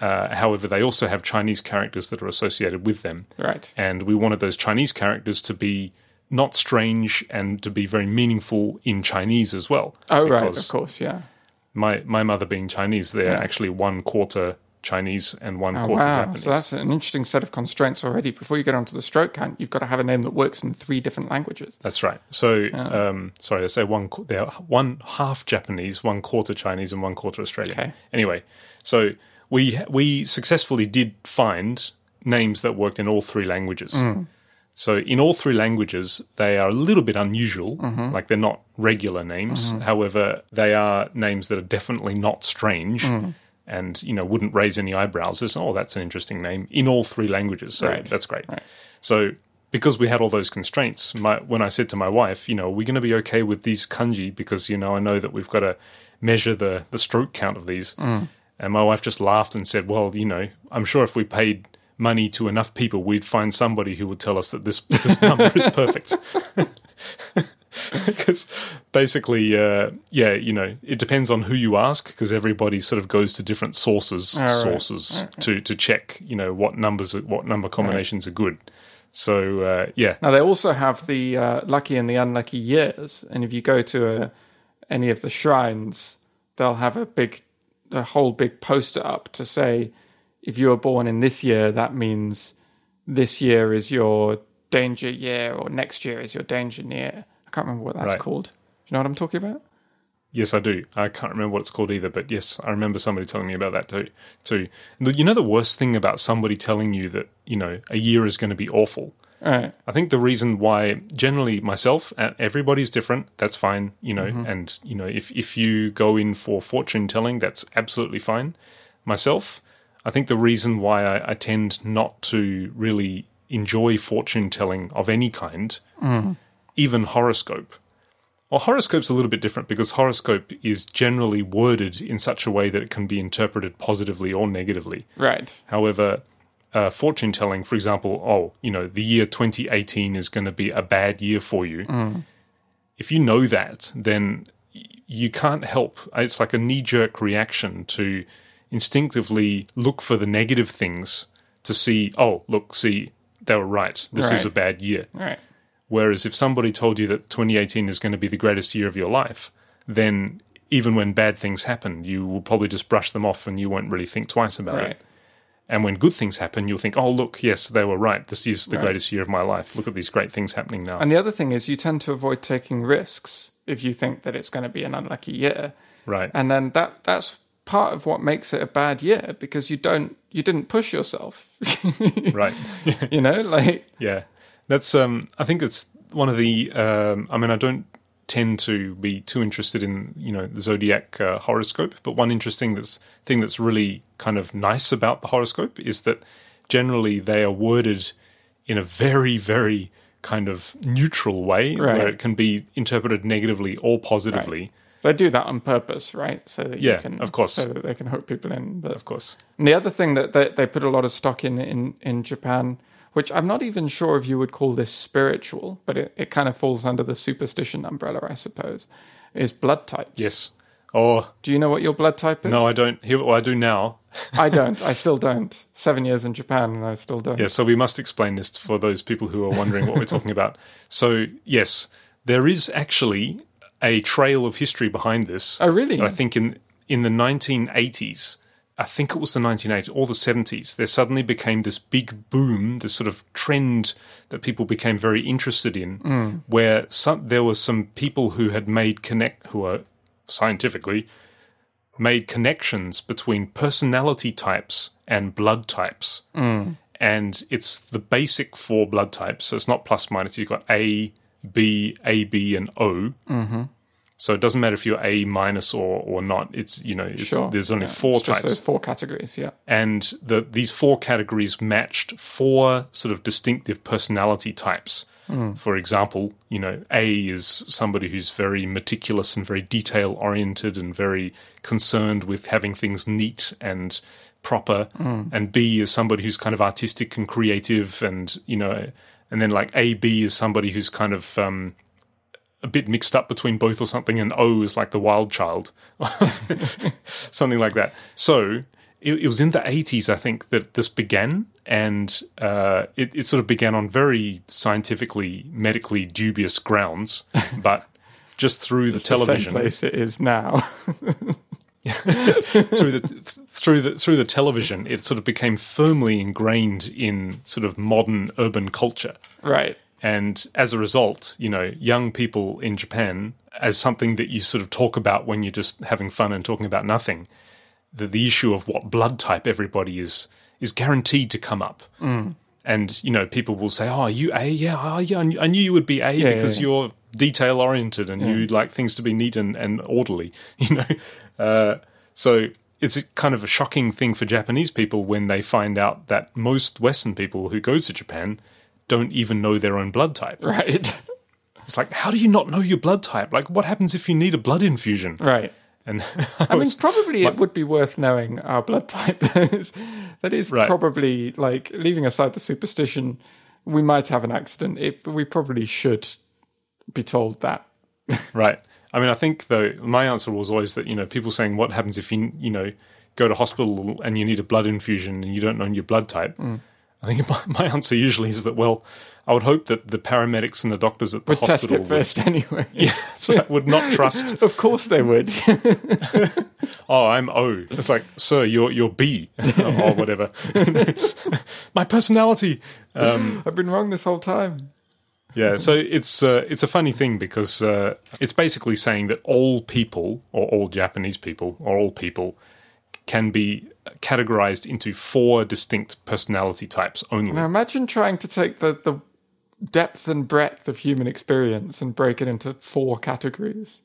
Uh, however, they also have Chinese characters that are associated with them. right And we wanted those Chinese characters to be not strange and to be very meaningful in Chinese as well. oh right of course yeah My, my mother being Chinese, they're actually one quarter Chinese and one Oh, quarter wow, Japanese. so that's an interesting set of constraints already. Before you get onto the stroke count, you've got to have a name that works in three different languages. That's right. So, um, sorry, I say one. They're one half Japanese, one quarter Chinese, and one quarter Australian. Okay. Anyway, so we we successfully did find names that worked in all three languages. Mm. So, in all three languages, they are a little bit unusual. Mm-hmm. Like they're not regular names. Mm-hmm. However, they are names that are definitely not strange. Mm. And you know wouldn't raise any eyebrows as oh that's an interesting name in all three languages so Right. that's great Right. so because we had all those constraints, my, when I said to my wife, you know, are we going to be okay with these kanji because you know I know that we've got to measure the the stroke count of these, mm. and my wife just laughed and said, well, you know, I'm sure if we paid money to enough people, we'd find somebody who would tell us that this this number is perfect. because basically, uh, yeah, you know, it depends on who you ask because everybody sort of goes to different sources, right. sources to to check, you know, what numbers, what number combinations are good. So uh, yeah, Now they also have the uh, lucky and the unlucky years, and if you go to a, any of the shrines, they'll have a big, a whole big poster up to say, if you were born in this year, that means this year is your danger year, or next year is your danger year. I can't remember what that's Right. called. Do you know what I'm talking about? Yes, I do. I can't remember what it's called either, but yes, I remember somebody telling me about that too. Too. You know the worst thing about somebody telling you that you know a year is going to be awful. Right. I think the reason why generally myself, uh, everybody's different. That's fine, you know. And you know, if if you go in for fortune telling, that's absolutely fine. Myself, I think the reason why I, I tend not to really enjoy fortune telling of any kind, even horoscope. Well, horoscope's a little bit different because horoscope is generally worded in such a way that it can be interpreted positively or negatively. Right. However, uh, fortune telling, for example, oh, you know, the year 2018 is going to be a bad year for you. If you know that, then you can't help. It's like a knee jerk reaction to instinctively look for the negative things to see, oh, look, see, they were right. This is a bad year. Right. Whereas if somebody told you that 2018 is going to be the greatest year of your life, then even when bad things happen, you will probably just brush them off and you won't really think twice about Right. it. And when good things happen, you'll think, oh, look, yes, they were right. This is the greatest year of my life. Look at these great things happening now. And the other thing is, you tend to avoid taking risks if you think that it's going to be an unlucky year. right. and then that that's part of what makes it a bad year because you don't you didn't push yourself right. you know like yeah. That's, um, I think it's one of the, um, I mean, I don't tend to be too interested in, you know, the zodiac uh, horoscope, but one interesting that's, thing that's really kind of nice about the horoscope is that generally they are worded in a very, very kind of neutral way Right. where it can be interpreted negatively or positively. they do that on purpose right so that Yeah, you can of course. so that they can hook people in but Of course. and the other thing that they, they put a lot of stock in in in japan which i'm not even sure if you would call this spiritual but it, it kind of falls under the superstition umbrella i suppose is blood types Yes. Oh, do you know what your blood type is no, I don't. Well, I do now. i don't i still don't seven years in japan and i still don't Yeah, so we must explain this for those people who are wondering what we're talking about. So, yes, there is actually a trail of history behind this. oh really I think in in the 1980s, I think it was the 1980s or the 70s, there suddenly became this big boom, this sort of trend that people became very interested in, where some, there were some people who had made connect, who are scientifically made connections between personality types and blood types. And it's the basic four blood types. So it's not plus minus. You've got A, B, AB, and O. Mm-hmm. So it doesn't matter if you're A minus or, or not. It's, you know, it's, Sure. there's only Yeah, four types those four categories yeah and the, these four categories matched four sort of distinctive personality types. For example, you know, A is somebody who's very meticulous and very detail oriented and very concerned with having things neat and proper, and B is somebody who's kind of artistic and creative, and you know, and then like A B is somebody who's kind of um, a bit mixed up between both or something, and O is like the wild child, something like that. So it, it was in the 80s, I think, that this began, and uh, it, it sort of began on very scientifically, medically dubious grounds, but just through the the television, place it is now. through the through the through the television, it sort of became firmly ingrained in sort of modern urban culture. right. And as a result, you know, young people in Japan, as something that you sort of talk about when you're just having fun and talking about nothing, the, the issue of what blood type everybody is is guaranteed to come up. Mm. And you know, people will say, "Oh, are you A? Yeah, oh, yeah, I knew- you would be A yeah, because yeah. you're detail oriented and you like things to be neat and, and orderly." You know, uh, so it's kind of a shocking thing for Japanese people when they find out that most Western people who go to Japan don't even know their own blood type. Right. It's like, how do you not know your blood type? Like, what happens if you need a blood infusion? Right. And I mean, probably it would be worth knowing our blood type. that is, that is Right. probably like leaving aside the superstition. We might have an accident. It, we probably should be told that right. I mean, I think though my answer was always that you know people saying what happens if you you know go to hospital and you need a blood infusion and you don't know your blood type. Mm. I think my, my answer usually is that well, I would hope that the paramedics and the doctors at the Would test hospital it first anyway. Yeah, so I would not trust. Of course they would. Oh, I'm O. It's like, sir, you're you're B or whatever. my personality. Um, I've been wrong this whole time. Yeah, so it's uh, it's a funny thing because uh, it's basically saying that all people, or all Japanese people, or all people, can be categorized into four distinct personality types only. Now imagine trying to take the, the depth and breadth of human experience and break it into four categories.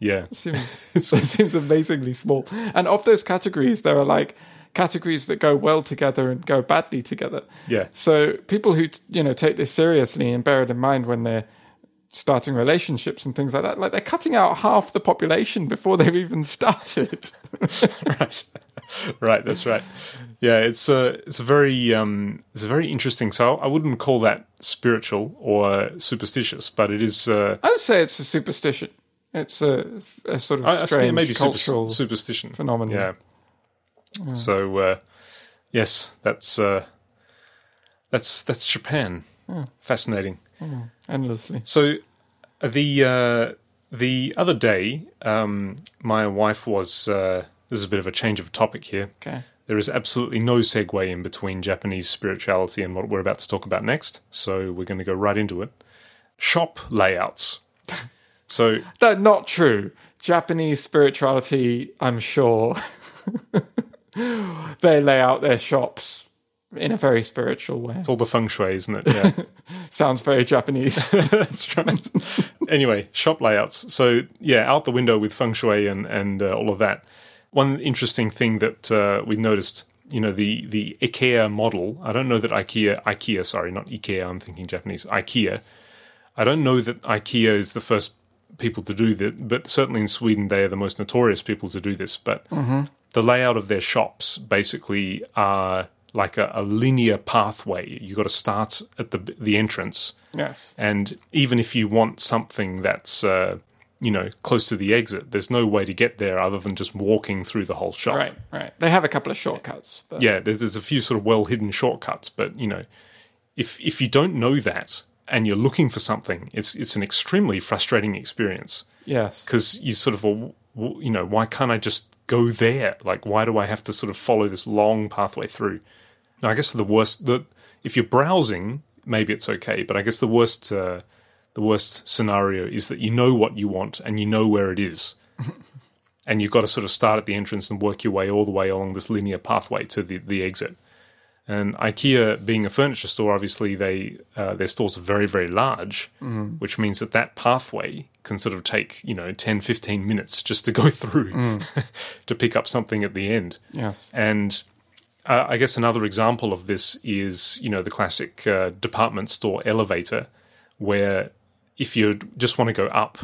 Yeah, It seems it seems amazingly small. And of those categories, there are like categories that go well together and go badly together. yeah, So people who you know take this seriously and bear it in mind when they're starting relationships and things like that, like they're cutting out half the population before they've even started. right, right. That's right. Yeah, it's a it's a very um, it's a very interesting. So I wouldn't call that spiritual or superstitious, but it is. Uh, I would say it's a superstition. It's a, a sort of I, I strange maybe super, cultural superstition. phenomenon. Yeah. So uh, yes, that's uh, that's that's Japan. Fascinating. endlessly. So the uh, the other day, um, my wife was. Uh, this is a bit of a change of topic here. Okay. There is absolutely no segue in between Japanese spirituality and what we're about to talk about next. So we're going to go right into it. Shop layouts. So That's not true. Japanese spirituality, I'm sure, they lay out their shops in a very spiritual way. it's all the feng shui, isn't it? Yeah. Sounds very Japanese. That's right. anyway, shop layouts. So yeah, out the window with feng shui and and uh, all of that. One interesting thing that uh, we noticed, you know, the the IKEA model. I don't know that IKEA, IKEA, sorry, not IKEA. I'm thinking Japanese. IKEA. I don't know that IKEA is the first people to do that, but certainly in Sweden they are the most notorious people to do this. But the layout of their shops basically are like a, a linear pathway. You've got to start at the the entrance yes. and even if you want something that's, uh, you know, close to the exit, there's no way to get there other than just walking through the whole shop. Right, right. They have a couple of shortcuts. But Yeah, there's, there's a few sort of well hidden shortcuts, but you know, if if you don't know that and you're looking for something, it's it's an extremely frustrating experience Yes. because you sort of, well, you know, why can't I just go there? Like, why do I have to sort of follow this long pathway through? Now, I guess the worst, the if you're browsing, maybe it's okay, but I guess the worst, uh, the worst scenario is that you know what you want and you know where it is, and you've got to sort of start at the entrance and work your way all the way along this linear pathway to the the exit. And IKEA, being a furniture store, obviously they uh, their stores are very very large, which means that that pathway can sort of take you know 10, 15 minutes just to go through to pick up something at the end. Yes. And uh, I guess another example of this is you know the classic uh, department store elevator, where if you just want to go up,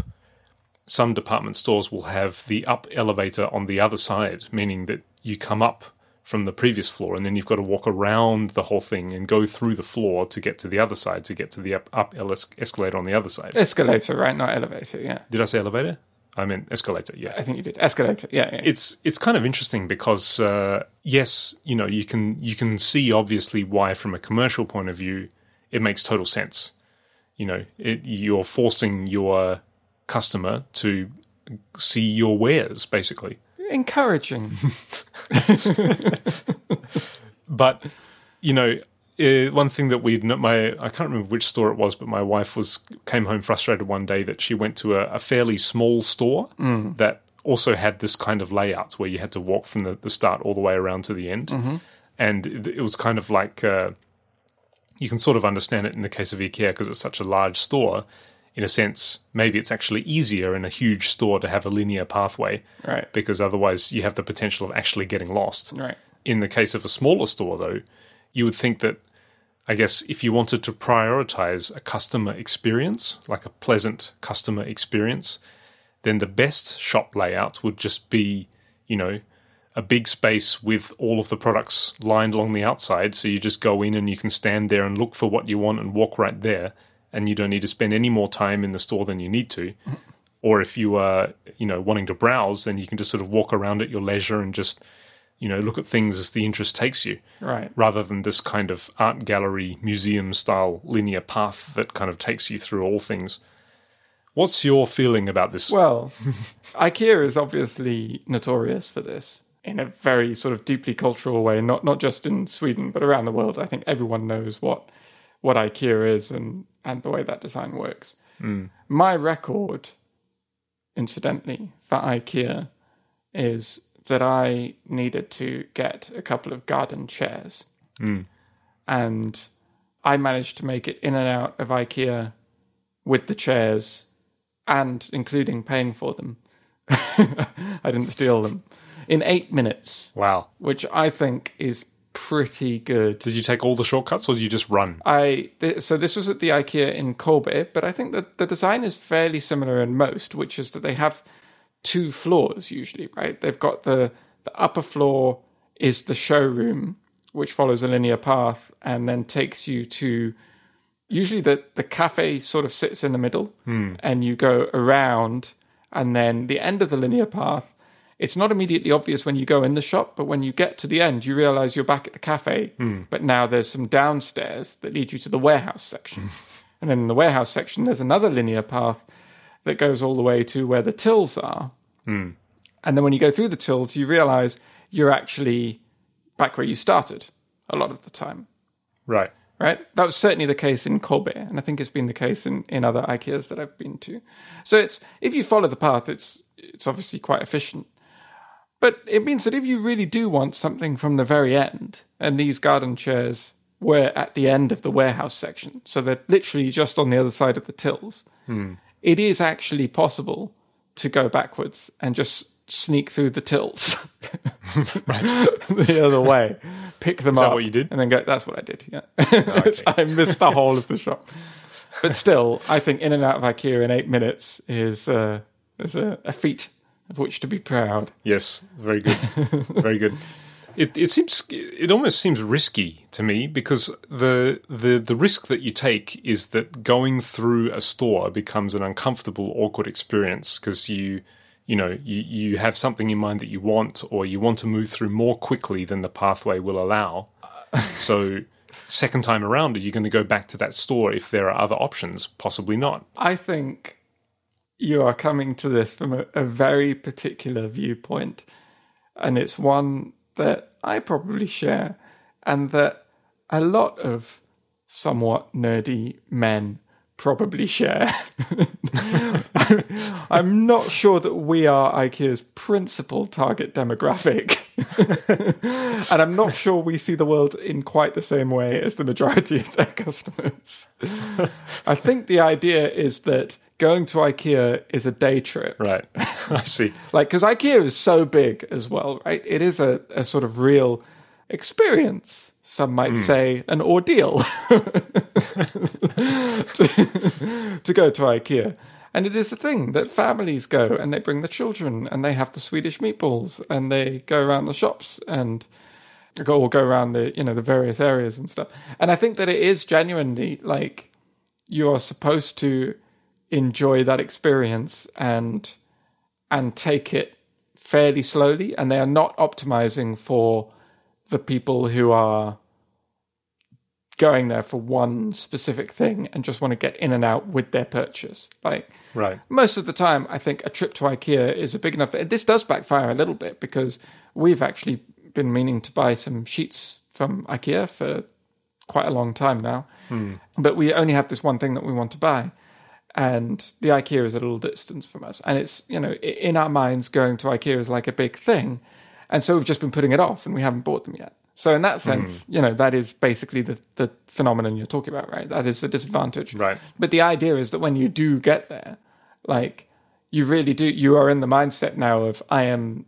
some department stores will have the up elevator on the other side, meaning that you come up from the previous floor and then you've got to walk around the whole thing and go through the floor to get to the other side to get to the up, up escalator on the other side. Escalator, right? Not elevator. Yeah. Did I say elevator? I meant escalator. Yeah I think you did. Escalator. Yeah. yeah. it's it's kind of interesting because uh, yes, you know you can you can see obviously why from a commercial point of view it makes total sense. You know, it, you're forcing your customer to see your wares basically. Encouraging. But you know, uh, one thing that we'd my I can't remember which store it was, but my wife was came home frustrated one day that she went to a, a fairly small store that also had this kind of layout where you had to walk from the, the start all the way around to the end, and it, it was kind of like uh, you can sort of understand it in the case of IKEA because it's such a large store. In a sense, maybe it's actually easier in a huge store to have a linear pathway, Right. Because otherwise, you have the potential of actually getting lost Right. in the case of a smaller store, though, you would think that, I guess, if you wanted to prioritize a customer experience, like a pleasant customer experience, then the best shop layout would just be, you know, a big space with all of the products lined along the outside. So you just go in and you can stand there and look for what you want and walk right there. And you don't need to spend any more time in the store than you need to. Mm-hmm. Or if you are, you know, wanting to browse, then you can just sort of walk around at your leisure and just, you know, look at things as the interest takes you, Right. rather than this kind of art gallery, museum style linear path that kind of takes you through all things. What's your feeling about this? Well, IKEA is obviously notorious for this in a very sort of deeply cultural way, not not just in Sweden, but around the world. I think everyone knows what what IKEA is and, and the way that design works. Hmm. My record, incidentally, for IKEA is that I needed to get a couple of garden chairs. Hmm. And I managed to make it in and out of IKEA with the chairs and including paying for them. I didn't steal them in eight minutes, wow. which I think is pretty good. Did you take all the shortcuts or did you just run? I th- so this was at the IKEA in Kobe, but I think that the design is fairly similar in most, which is that they have two floors usually, right? They've got the the upper floor is the showroom, which follows a linear path and then takes you to usually the the cafe sort of sits in the middle hmm. and you go around and then the end of the linear path it's not immediately obvious when you go in the shop but when you get to the end you realize you're back at the cafe hmm. but now there's some downstairs that lead you to the warehouse section. And then in the warehouse section there's another linear path that goes all the way to where the tills are hmm. and then when you go through the tills you realize you're actually back where you started a lot of the time Right. right? That was certainly the case in Kobe, and I think it's been the case in, in other IKEAs that I've been to. So it's if you follow the path, it's it's obviously quite efficient. But it means that if you really do want something from the very end, and these garden chairs were at the end of the warehouse section, so they're literally just on the other side of the tills, hmm. It is actually possible to go backwards and just sneak through the tills the other way, pick them that up, what you did? and then go. That's what I did. Yeah, I missed the whole of the shop, but still, I think in and out of IKEA in eight minutes is uh, is a, a feat of which to be proud. Yes, very good, very good. It it seems it almost seems risky to me because the the the risk that you take is that going through a store becomes an uncomfortable, awkward experience because you you know you you have something in mind that you want or you want to move through more quickly than the pathway will allow. so second time around, are you going to go back to that store if there are other options? Possibly not. I think you are coming to this from a, a very particular viewpoint, and it's one that I probably share, and that a lot of somewhat nerdy men probably share. I'm not sure that we are IKEA's principal target demographic. and I'm not sure we see the world in quite the same way as the majority of their customers. I think the idea is that going to IKEA is a day trip. Right. I see. Like, because IKEA is so big as well, right? It is a, a sort of real experience. Some might hmm. say an ordeal to, to go to IKEA. And it is a thing that families go and they bring the children and they have the Swedish meatballs and they go around the shops and go or go around the you know the various areas and stuff. And I think that it is genuinely like you are supposed to enjoy that experience and and take it fairly slowly. And they are not optimizing for the people who are going there for one specific thing and just want to get in and out with their purchase. Like Right. most of the time, I think a trip to IKEA is a big enough. This does backfire a little bit because we've actually been meaning to buy some sheets from IKEA for quite a long time now, hmm. but we only have this one thing that we want to buy, and the IKEA is a little distance from us, and it's you know in our minds going to IKEA is like a big thing, and so we've just been putting it off, and we haven't bought them yet. So in that sense, hmm. you know that is basically the the phenomenon you're talking about, right? That is the disadvantage, Right. but the idea is that when you do get there, like you really do, you are in the mindset now of I am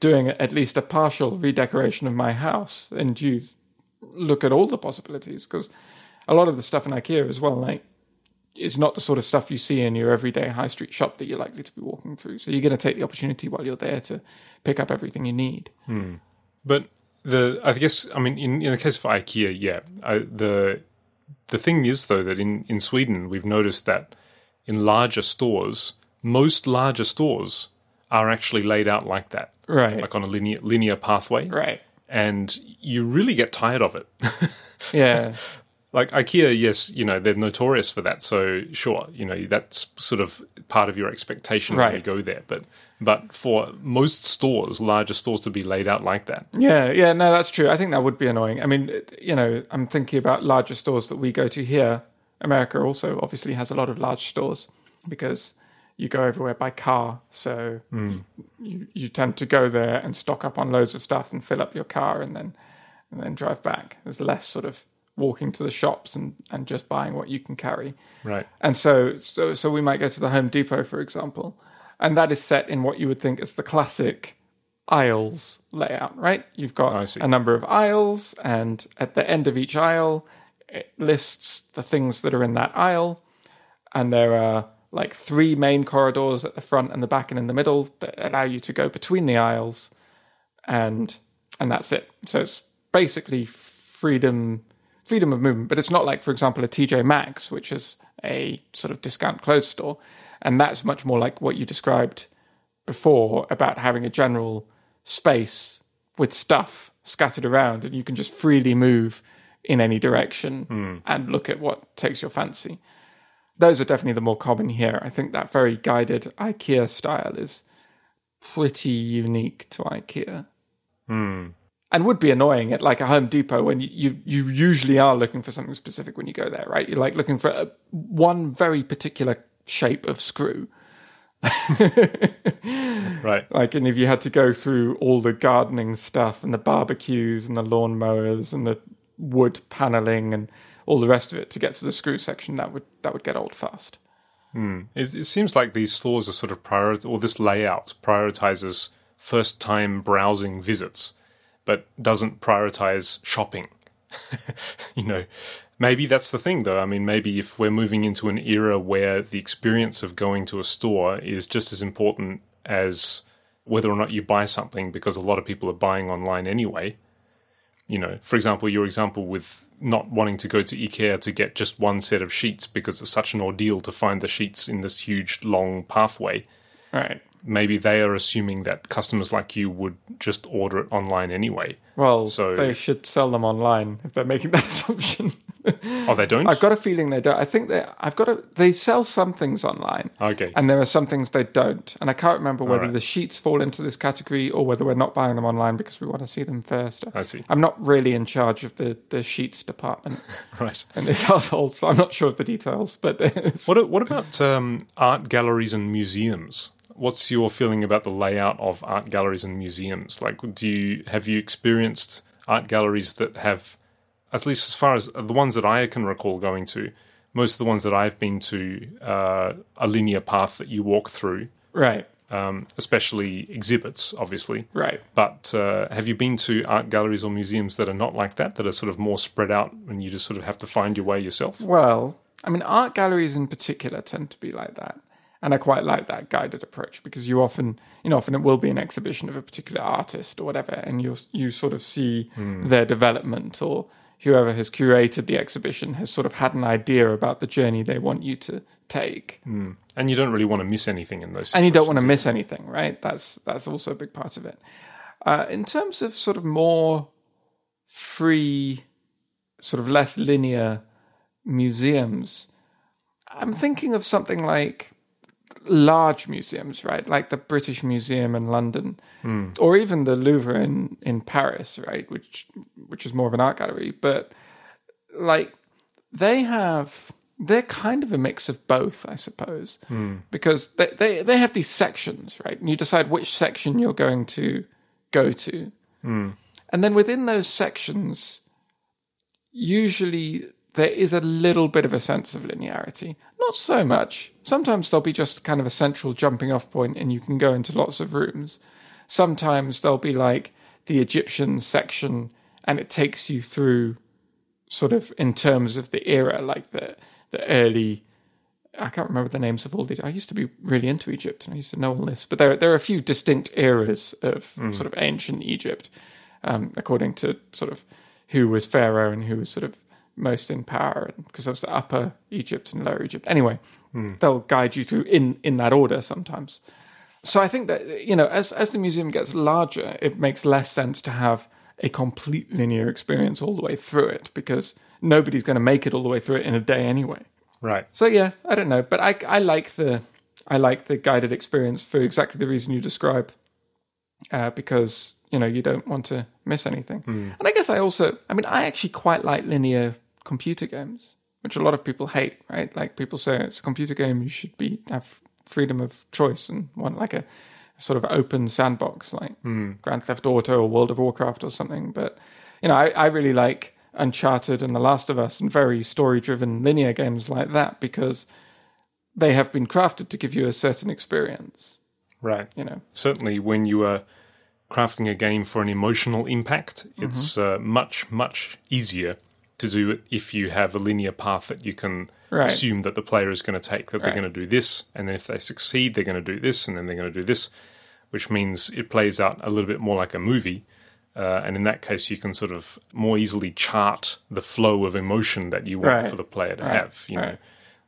doing at least a partial redecoration of my house, and you look at all the possibilities because a lot of the stuff in IKEA as well, like is not the sort of stuff you see in your everyday high street shop that you're likely to be walking through. So you're going to take the opportunity while you're there to pick up everything you need. Hmm. But the I guess I mean in, in the case of IKEA, yeah, I, the the thing is though that in in Sweden we've noticed that in larger stores, most larger stores are actually laid out like that, Right. like on a linear linear pathway, right. and you really get tired of it. Yeah. Like IKEA, yes, you know they're notorious for that. So sure, you know that's sort of part of your expectation when you go there. But but for most stores, larger stores, to be laid out like that, Yeah, yeah, no, that's true. I think that would be annoying. I mean, you know, I'm thinking about larger stores that we go to here. America also obviously has a lot of large stores because you go everywhere by car. So hmm. you you tend to go there and stock up on loads of stuff and fill up your car and then and then drive back. There's less sort of walking to the shops and, and just buying what you can carry. right? And so, so, so we might go to the Home Depot, for example, and that is set in what you would think is the classic aisles layout, right? You've got oh, see. a number of aisles, and at the end of each aisle, it lists the things that are in that aisle, and there are like three main corridors at the front and the back and in the middle that allow you to go between the aisles, and and that's it. So it's basically freedom freedom of movement, but it's not like, for example, a TJ Maxx, which is a sort of discount clothes store, and that's much more like what you described before about having a general space with stuff scattered around, and you can just freely move in any direction hmm. and look at what takes your fancy. Those are definitely the more common here. I think that very guided IKEA style is pretty unique to IKEA hmm. And would be annoying at like a Home Depot when you, you, you usually are looking for something specific when you go there, right? You're like looking for a, one very particular shape of screw. Right. Like, and if you had to go through all the gardening stuff and the barbecues and the lawn mowers and the wood paneling and all the rest of it to get to the screw section, that would that would get old fast. Hmm. It, it seems like these stores are sort of prior, or this layout prioritizes first time browsing visits, but doesn't prioritize shopping. you know, maybe that's the thing though. I mean, maybe if we're moving into an era where the experience of going to a store is just as important as whether or not you buy something, because a lot of people are buying online anyway. You know, for example, your example with not wanting to go to IKEA to get just one set of sheets because it's such an ordeal to find the sheets in this huge long pathway. Right. Maybe they are assuming that customers like you would just order it online anyway. Well, So- they should sell them online if they're making that assumption. Oh, they don't? I've got a feeling they don't. I think they. I've got a. They sell some things online, okay. and there are some things they don't. And I can't remember whether right. the sheets fall into this category or whether we're not buying them online because we want to see them first. I see. I'm not really in charge of the the sheets department Right. in this household, so I'm not sure of the details. But there's, What, what about um, art galleries and museums? What's your feeling about the layout of art galleries and museums? Like, do you have you experienced art galleries that have, at least as far as the ones that I can recall going to, most of the ones that I've been to, uh, a linear path that you walk through, right, um, especially exhibits, obviously. right. But uh, have you been to art galleries or museums that are not like that, that are sort of more spread out and you just sort of have to find your way yourself? Well, I mean, art galleries in particular tend to be like that. And I quite like that guided approach because you often, you know, often it will be an exhibition of a particular artist or whatever, and you you sort of see their development or whoever has curated the exhibition has sort of had an idea about the journey they want you to take, And you don't really want to miss anything in those. and you don't want to miss anything, right? That's that's also a big part of it. Uh, in terms of sort of more free, sort of less linear museums, I'm thinking of something like large museums, right? Like the British Museum in London, or even the Louvre in, in Paris, right? Which which is more of an art gallery, but like they have they're kind of a mix of both, I suppose, because they, they they have these sections, right? And you decide which section you're going to go to, and then within those sections, usually there is a little bit of a sense of linearity. Not so much. Sometimes there'll be just kind of a central jumping off point and you can go into lots of rooms. Sometimes there'll be like the Egyptian section and it takes you through sort of in terms of the era, like the the early I can't remember the names of all these. I used to be really into Egypt and I used to know all this, but there there are a few distinct eras of sort of ancient Egypt, um, according to sort of who was pharaoh and who was sort of most in power, because there's the Upper Egypt and Lower Egypt. Anyway, they'll guide you through in in that order sometimes. So I think that you know, as as the museum gets larger, it makes less sense to have a complete linear experience all the way through it because nobody's going to make it all the way through it in a day anyway. Right. So yeah, I don't know, but I I like the I like the guided experience for exactly the reason you describe, uh, because you know you don't want to miss anything. And I guess I also, I mean, I actually quite like linear computer games, which a lot of people hate. Right? Like people say it's a computer game, you should be have freedom of choice and want like a sort of open sandbox like Grand Theft Auto or World of Warcraft or something. But you know, I, I really like Uncharted and The Last of Us and very story driven linear games like that because they have been crafted to give you a certain experience. Right. You know, Certainly, when you are crafting a game for an emotional impact, it's uh, much, much easier to do it if you have a linear path that you can Right. assume that the player is going to take, that Right. they're going to do this, and then if they succeed, they're going to do this, and then they're going to do this, which means it plays out a little bit more like a movie. Uh, and in that case, you can sort of more easily chart the flow of emotion that you want Right. for the player to have. You know,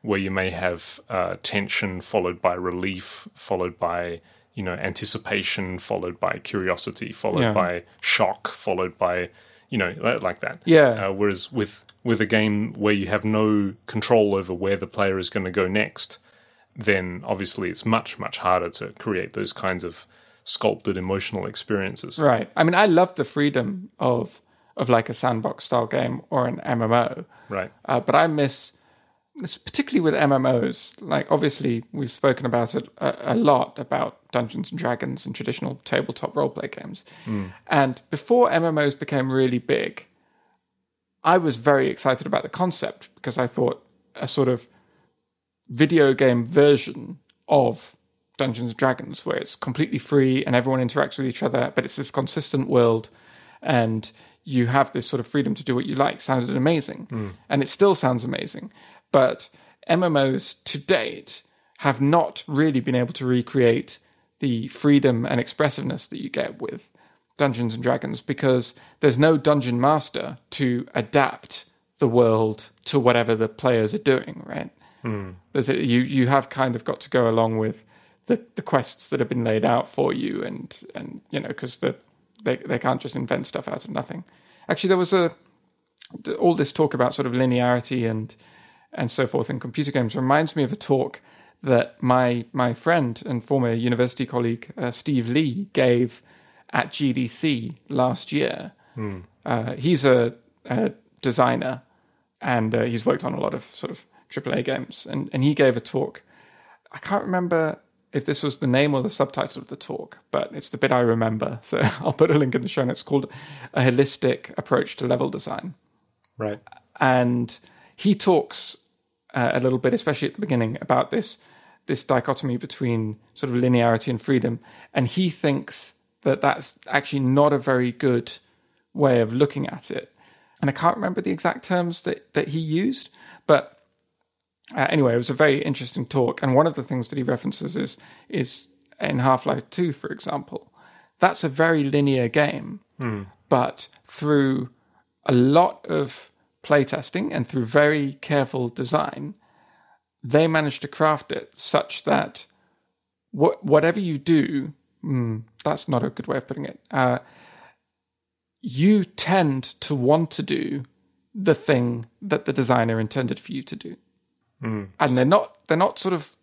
where you may have uh, tension followed by relief, followed by you know anticipation, followed by curiosity, followed Yeah. by shock, followed by you know like that. Yeah. Uh, whereas with with a game where you have no control over where the player is going to go next, then obviously it's much much harder to create those kinds of sculpted emotional experiences. right? I mean, I love the freedom of of like a sandbox style game or an MMO, Right. uh, but I miss. It's particularly with MMOs. Like, obviously, we've spoken about it a, a lot about Dungeons and Dragons and traditional tabletop roleplay games. Hmm. And before MMOs became really big, I was very excited about the concept because I thought a sort of video game version of Dungeons and Dragons, where it's completely free and everyone interacts with each other, but it's this consistent world and you have this sort of freedom to do what you like, sounded amazing. Hmm. And it still sounds amazing. But MMOs to date have not really been able to recreate the freedom and expressiveness that you get with Dungeons and Dragons because there's no dungeon master to adapt the world to whatever the players are doing, right? Hmm. There's a, you you have kind of got to go along with the, the quests that have been laid out for you, and and you know because the they they can't just invent stuff out of nothing. Actually, there was a all this talk about sort of linearity and and so forth in computer games reminds me of a talk that my my friend and former university colleague uh, Steve Lee gave at GDC last year. Uh, he's a, a designer and uh, he's worked on a lot of sort of AAA games. And, and he gave a talk. I can't remember if this was the name or the subtitle of the talk, but it's the bit I remember. So I'll put a link in the show notes. It's called A Holistic Approach to Level Design Right. and he talks uh, a little bit, especially at the beginning, about this this dichotomy between sort of linearity and freedom, and he thinks that that's actually not a very good way of looking at it. And I can't remember the exact terms that that he used, but uh, anyway, it was a very interesting talk. And one of the things that he references is is in Half Life Two, for example. That's a very linear game, but through a lot of playtesting and through very careful design, they managed to craft it such that wh- whatever you do, mm, that's not a good way of putting it. Uh, you tend to want to do the thing that the designer intended for you to do, and they're not they're not sort of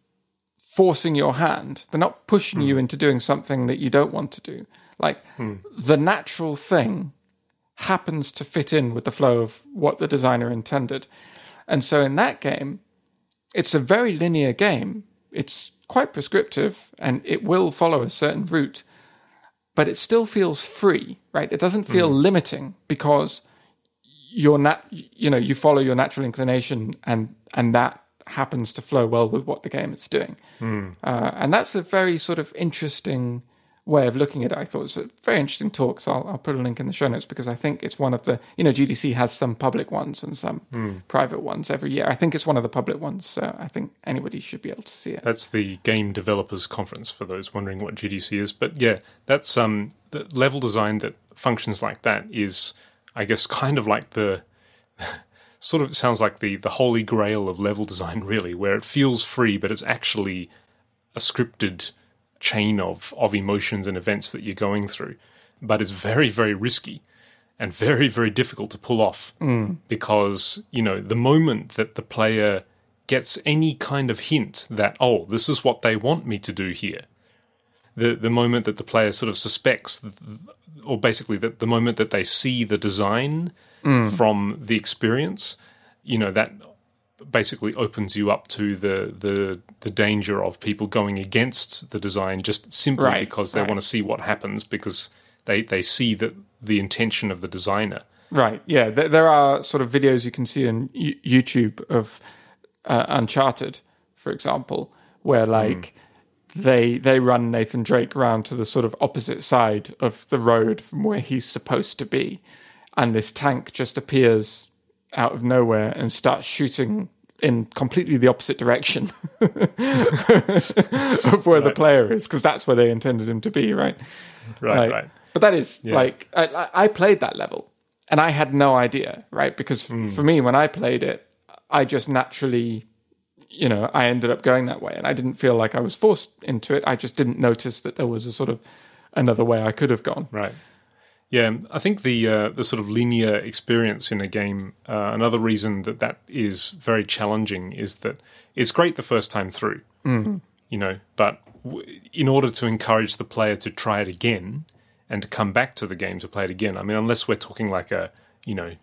forcing your hand. They're not pushing you into doing something that you don't want to do. Like the natural thing happens to fit in with the flow of what the designer intended. And so in that game, it's a very linear game. It's quite prescriptive and it will follow a certain route, but it still feels free, right? It doesn't feel limiting because you're nat- you know, you follow your natural inclination and and that happens to flow well with what the game is doing. Uh, and that's a very sort of interesting way of looking at it. I thought it was a very interesting talk. So I'll, I'll put a link in the show notes because I think it's one of the, you know, GDC has some public ones and some private ones every year. I think it's one of the public ones. So I think anybody should be able to see it. That's the Game Developers Conference for those wondering what GDC is. But yeah, that's um the level design that functions like that is, I guess, kind of like the sort of sounds like the the holy grail of level design, really, where it feels free, but it's actually a scripted chain of of emotions and events that you're going through. But it's very very risky and very very difficult to pull off mm. because you know the moment that the player gets any kind of hint that oh this is what they want me to do here the the moment that the player sort of suspects or basically that the moment that they see the design mm. from the experience you know that basically opens you up to the the the danger of people going against the design just simply Right, because they right. want to see what happens because they they see that the intention of the designer Right. Yeah. There, there are sort of videos you can see on YouTube of uh, Uncharted, for example, where like they they run Nathan Drake around to the sort of opposite side of the road from where he's supposed to be, and this tank just appears out of nowhere and starts shooting in completely the opposite direction of where the player is, because that's where they intended him to be, right? right Like, right But that is like I, I played that level and I had no idea, right? Because f- hmm. for me, when I played it, I just naturally, you know, I ended up going that way, and I didn't feel like I was forced into it. I just didn't notice that there was a sort of another way I could have gone. Right. Yeah, I think the uh, the sort of linear experience in a game. Uh, another reason that that is very challenging is that it's great the first time through, mm. you know, but w- in order to encourage the player to try it again and to come back to the game to play it again. I mean, unless we're talking like a you know,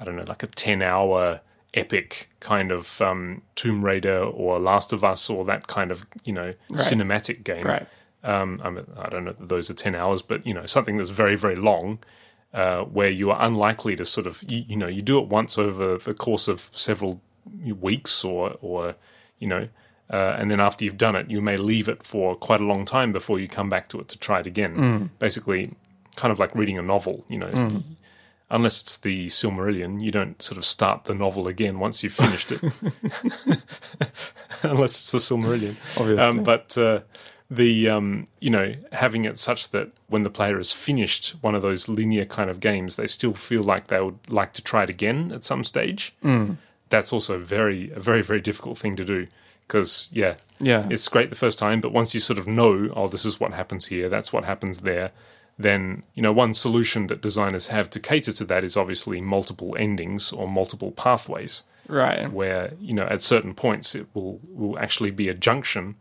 I don't know, like a ten hour epic kind of um, Tomb Raider or Last of Us or that kind of you know cinematic game Right. Um, I, mean, I don't know that those are 10 hours, but, you know, something that's very, very long, uh, where you are unlikely to sort of, you, you know, you do it once over the course of several weeks or, or you know, uh, and then after you've done it, you may leave it for quite a long time before you come back to it to try it again. Basically, kind of like reading a novel, you know. so Unless it's the Silmarillion, you don't sort of start the novel again once you've finished it. Unless it's the Silmarillion. Obviously. Um, but uh, the um, you know having it such that when the player has finished one of those linear kind of games, they still feel like they would like to try it again at some stage. Mm. That's also very a very very difficult thing to do because yeah, Yeah. it's great the first time, but once you sort of know, oh, this is what happens here, that's what happens there. Then you know one solution that designers have to cater to that is obviously multiple endings or multiple pathways Right. where you know at certain points it will will actually be a junction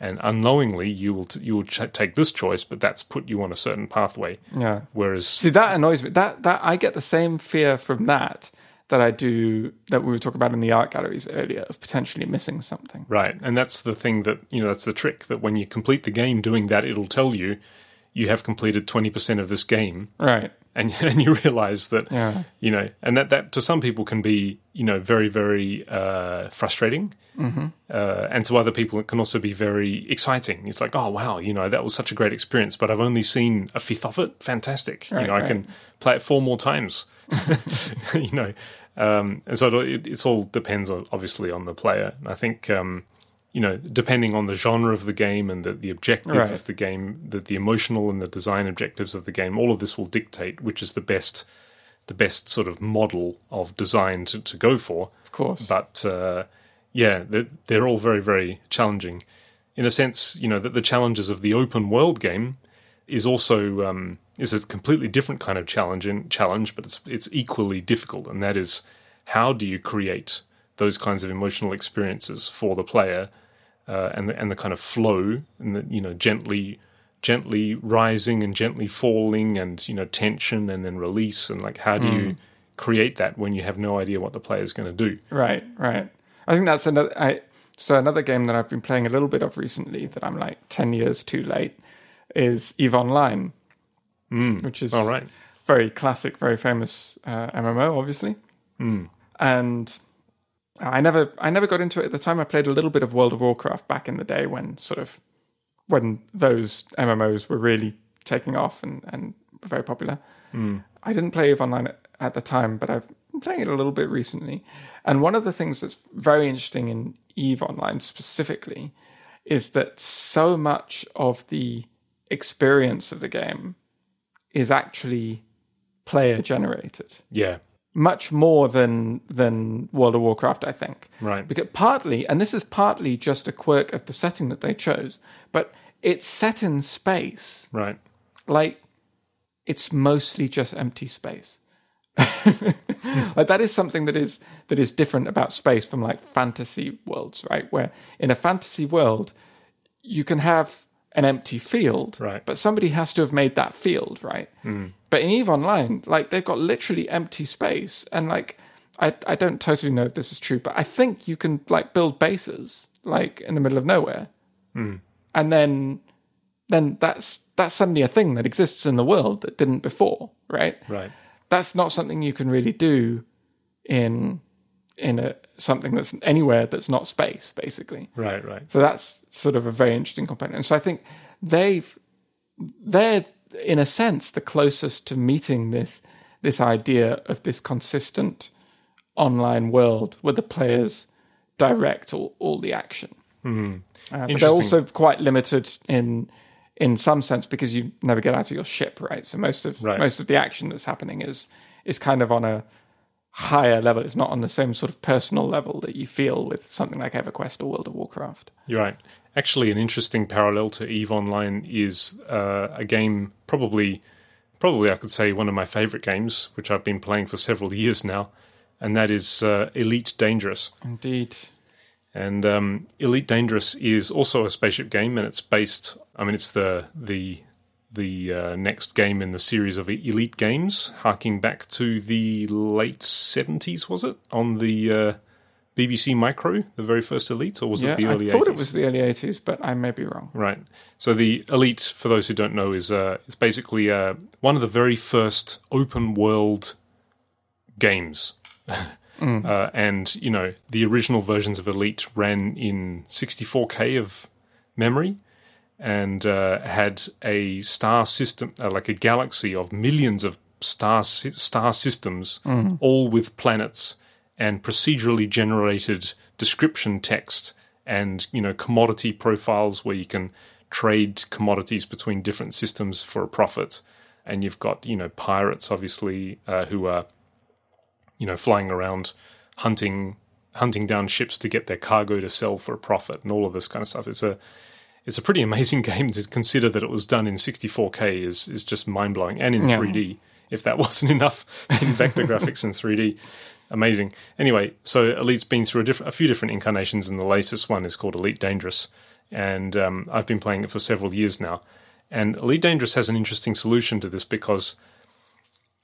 and unknowingly you will t- you will ch- take this choice but that's put you on a certain pathway Yeah. whereas See, that annoys me. That that I get the same fear from that that I do that we were talking about in the art galleries earlier of potentially missing something. right and that's the thing that you know that's the trick that when you complete the game doing that it'll tell you you have completed 20% of this game Right. And and you realize that Yeah. you know and that that to some people can be you know very very uh, frustrating. Mm-hmm. uh, and to other people it can also be very exciting. It's like oh wow you know that was such a great experience but i've only seen a fifth of it? Fantastic. You Right, know i can play it four more times. You know um, and so it, it's all depends on, obviously on the player. And i think um, you know, depending on the genre of the game and the, the objective Right. of the game, the, the emotional and the design objectives of the game, all of this will dictate which is the best, the best sort of model of design to, to go for. Of course. But uh, yeah, they're, they're all very, very challenging. In a sense, you know, that the challenges of the open world game is also um, is a completely different kind of challenge, and challenge, but it's it's equally difficult, and that is how do you create those kinds of emotional experiences for the player, uh, and the, and the kind of flow, and the you know gently gently rising and gently falling, and you know tension and then release, and like how do you create that when you have no idea what the player is going to do? Right, right. I think that's another. I, so another game that I've been playing a little bit of recently that I'm like ten years too late is Eve Online, which is All right, very classic, very famous uh, MMO, obviously. And I never, I never got into it at the time. I played a little bit of World of Warcraft back in the day when sort of when those MMOs were really taking off and and were very popular. Hmm. I didn't play Eve Online at, at the time, but I've been playing it a little bit recently. And one of the things that's very interesting in Eve Online specifically is that so much of the experience of the game is actually player generated. yeah, much more than than World of Warcraft, I think. Right. Because partly, and this is partly just a quirk of the setting that they chose, but it's set in space. Right. Like it's mostly just empty space. like that is something that is that is different about space from like fantasy worlds, right? Where in a fantasy world you can have an empty field, Right. but somebody has to have made that field, right? Hmm. But in Eve Online, like they've got literally empty space, and like I I don't totally know if this is true, but I think you can like build bases like in the middle of nowhere, hmm. and then then that's that's suddenly a thing that exists in the world that didn't before, right? Right. That's not something you can really do in in a something that's anywhere that's not space, basically. Right. Right. So that's sort of a very interesting component. And so I think they've they're in a sense the closest to meeting this this idea of this consistent online world where the players direct all, all the action. Uh, but they're also quite limited in in some sense because you never get out of your ship, right? So most of Right. most of the action that's happening is is kind of on a higher level. It's not on the same sort of personal level that you feel with something like EverQuest or World of Warcraft. You're right. Actually, an interesting parallel to Eve Online is uh, a game, probably, probably I could say one of my favorite games, which I've been playing for several years now, and that is uh, Elite Dangerous. Indeed. And um, Elite Dangerous is also a spaceship game, and it's based. I mean, it's the the the uh, next game in the series of Elite games, harking back to the late seventies. Was it on the uh, BBC Micro, the very first Elite, or was Yeah, it the early? I thought 80s? it was the early 80s, but I may be wrong. Right. So the Elite, for those who don't know, is uh, it's basically uh, one of the very first open world games. Uh, and you know the original versions of Elite ran in 64k of memory, and uh, had a star system, uh, like a galaxy of millions of star sy- star systems, all with planets and procedurally generated description text and you know commodity profiles where you can trade commodities between different systems for a profit. And you've got you know pirates, obviously, uh, who are you know, flying around hunting hunting down ships to get their cargo to sell for a profit and all of this kind of stuff. It's a it's a pretty amazing game to consider that it was done in 64k is is just mind blowing and in Yeah. 3D. If that wasn't enough in vector graphics in 3D, amazing. Anyway, so Elite's been through a, diff- a few different incarnations, and the latest one is called Elite Dangerous, and um, I've been playing it for several years now. And Elite Dangerous has an interesting solution to this because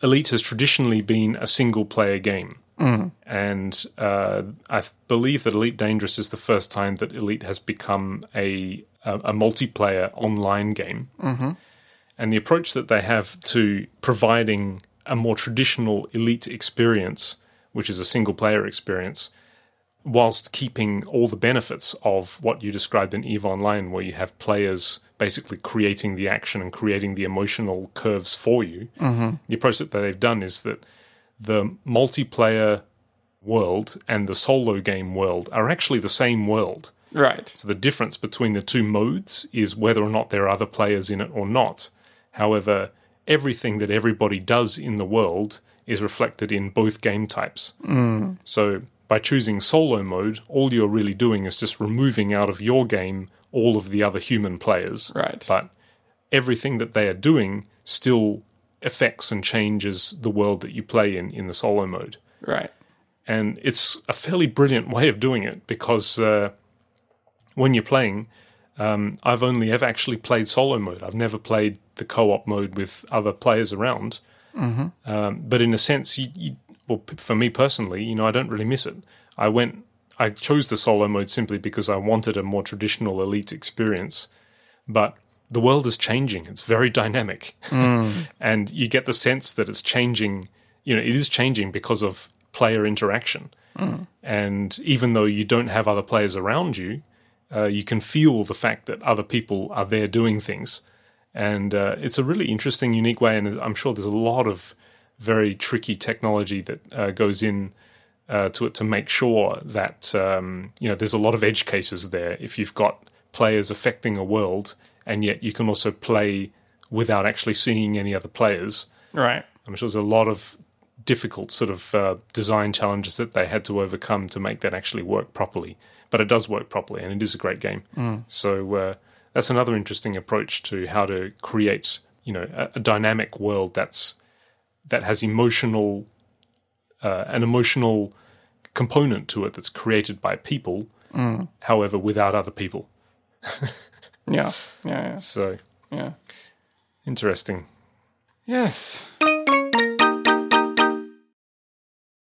Elite has traditionally been a single player game. And uh, I believe that Elite Dangerous is the first time that Elite has become a, a, a multiplayer online game. Mm-hmm. And the approach that they have to providing a more traditional Elite experience, which is a single player experience, whilst keeping all the benefits of what you described in Eve Online, where you have players basically creating the action and creating the emotional curves for you. Mm-hmm. The approach that they've done is that the multiplayer world and the solo game world are actually the same world. Right. So the difference between the two modes is whether or not there are other players in it or not. However, everything that everybody does in the world is reflected in both game types. So by choosing solo mode, all you're really doing is just removing out of your game all of the other human players. Right. But everything that they are doing still affects and changes the world that you play in in the solo mode Right. and it's a fairly brilliant way of doing it because uh, when you're playing, um, I've only ever actually played solo mode. I've never played the co-op mode with other players around. Mm-hmm. Um, but in a sense, you, you, well, for me personally, you know, I don't really miss it. I went, I chose the solo mode simply because I wanted a more traditional elite experience, but the world is changing. It's very dynamic, and you get the sense that it's changing. You know, it is changing because of player interaction. And even though you don't have other players around you, uh, you can feel the fact that other people are there doing things. And uh, it's a really interesting, unique way. And I'm sure there's a lot of very tricky technology that uh, goes in uh, to it to make sure that um, you know there's a lot of edge cases there. If you've got players affecting a world, and yet you can also play without actually seeing any other players. Right. I'm sure there's a lot of difficult sort of uh, design challenges that they had to overcome to make that actually work properly. But it does work properly, and it is a great game. So uh, that's another interesting approach to how to create, you know, a, a dynamic world that's that has emotional, uh, an emotional component to it that's created by people, however, without other people. Yeah, yeah, yeah, So yeah. interesting. Yes.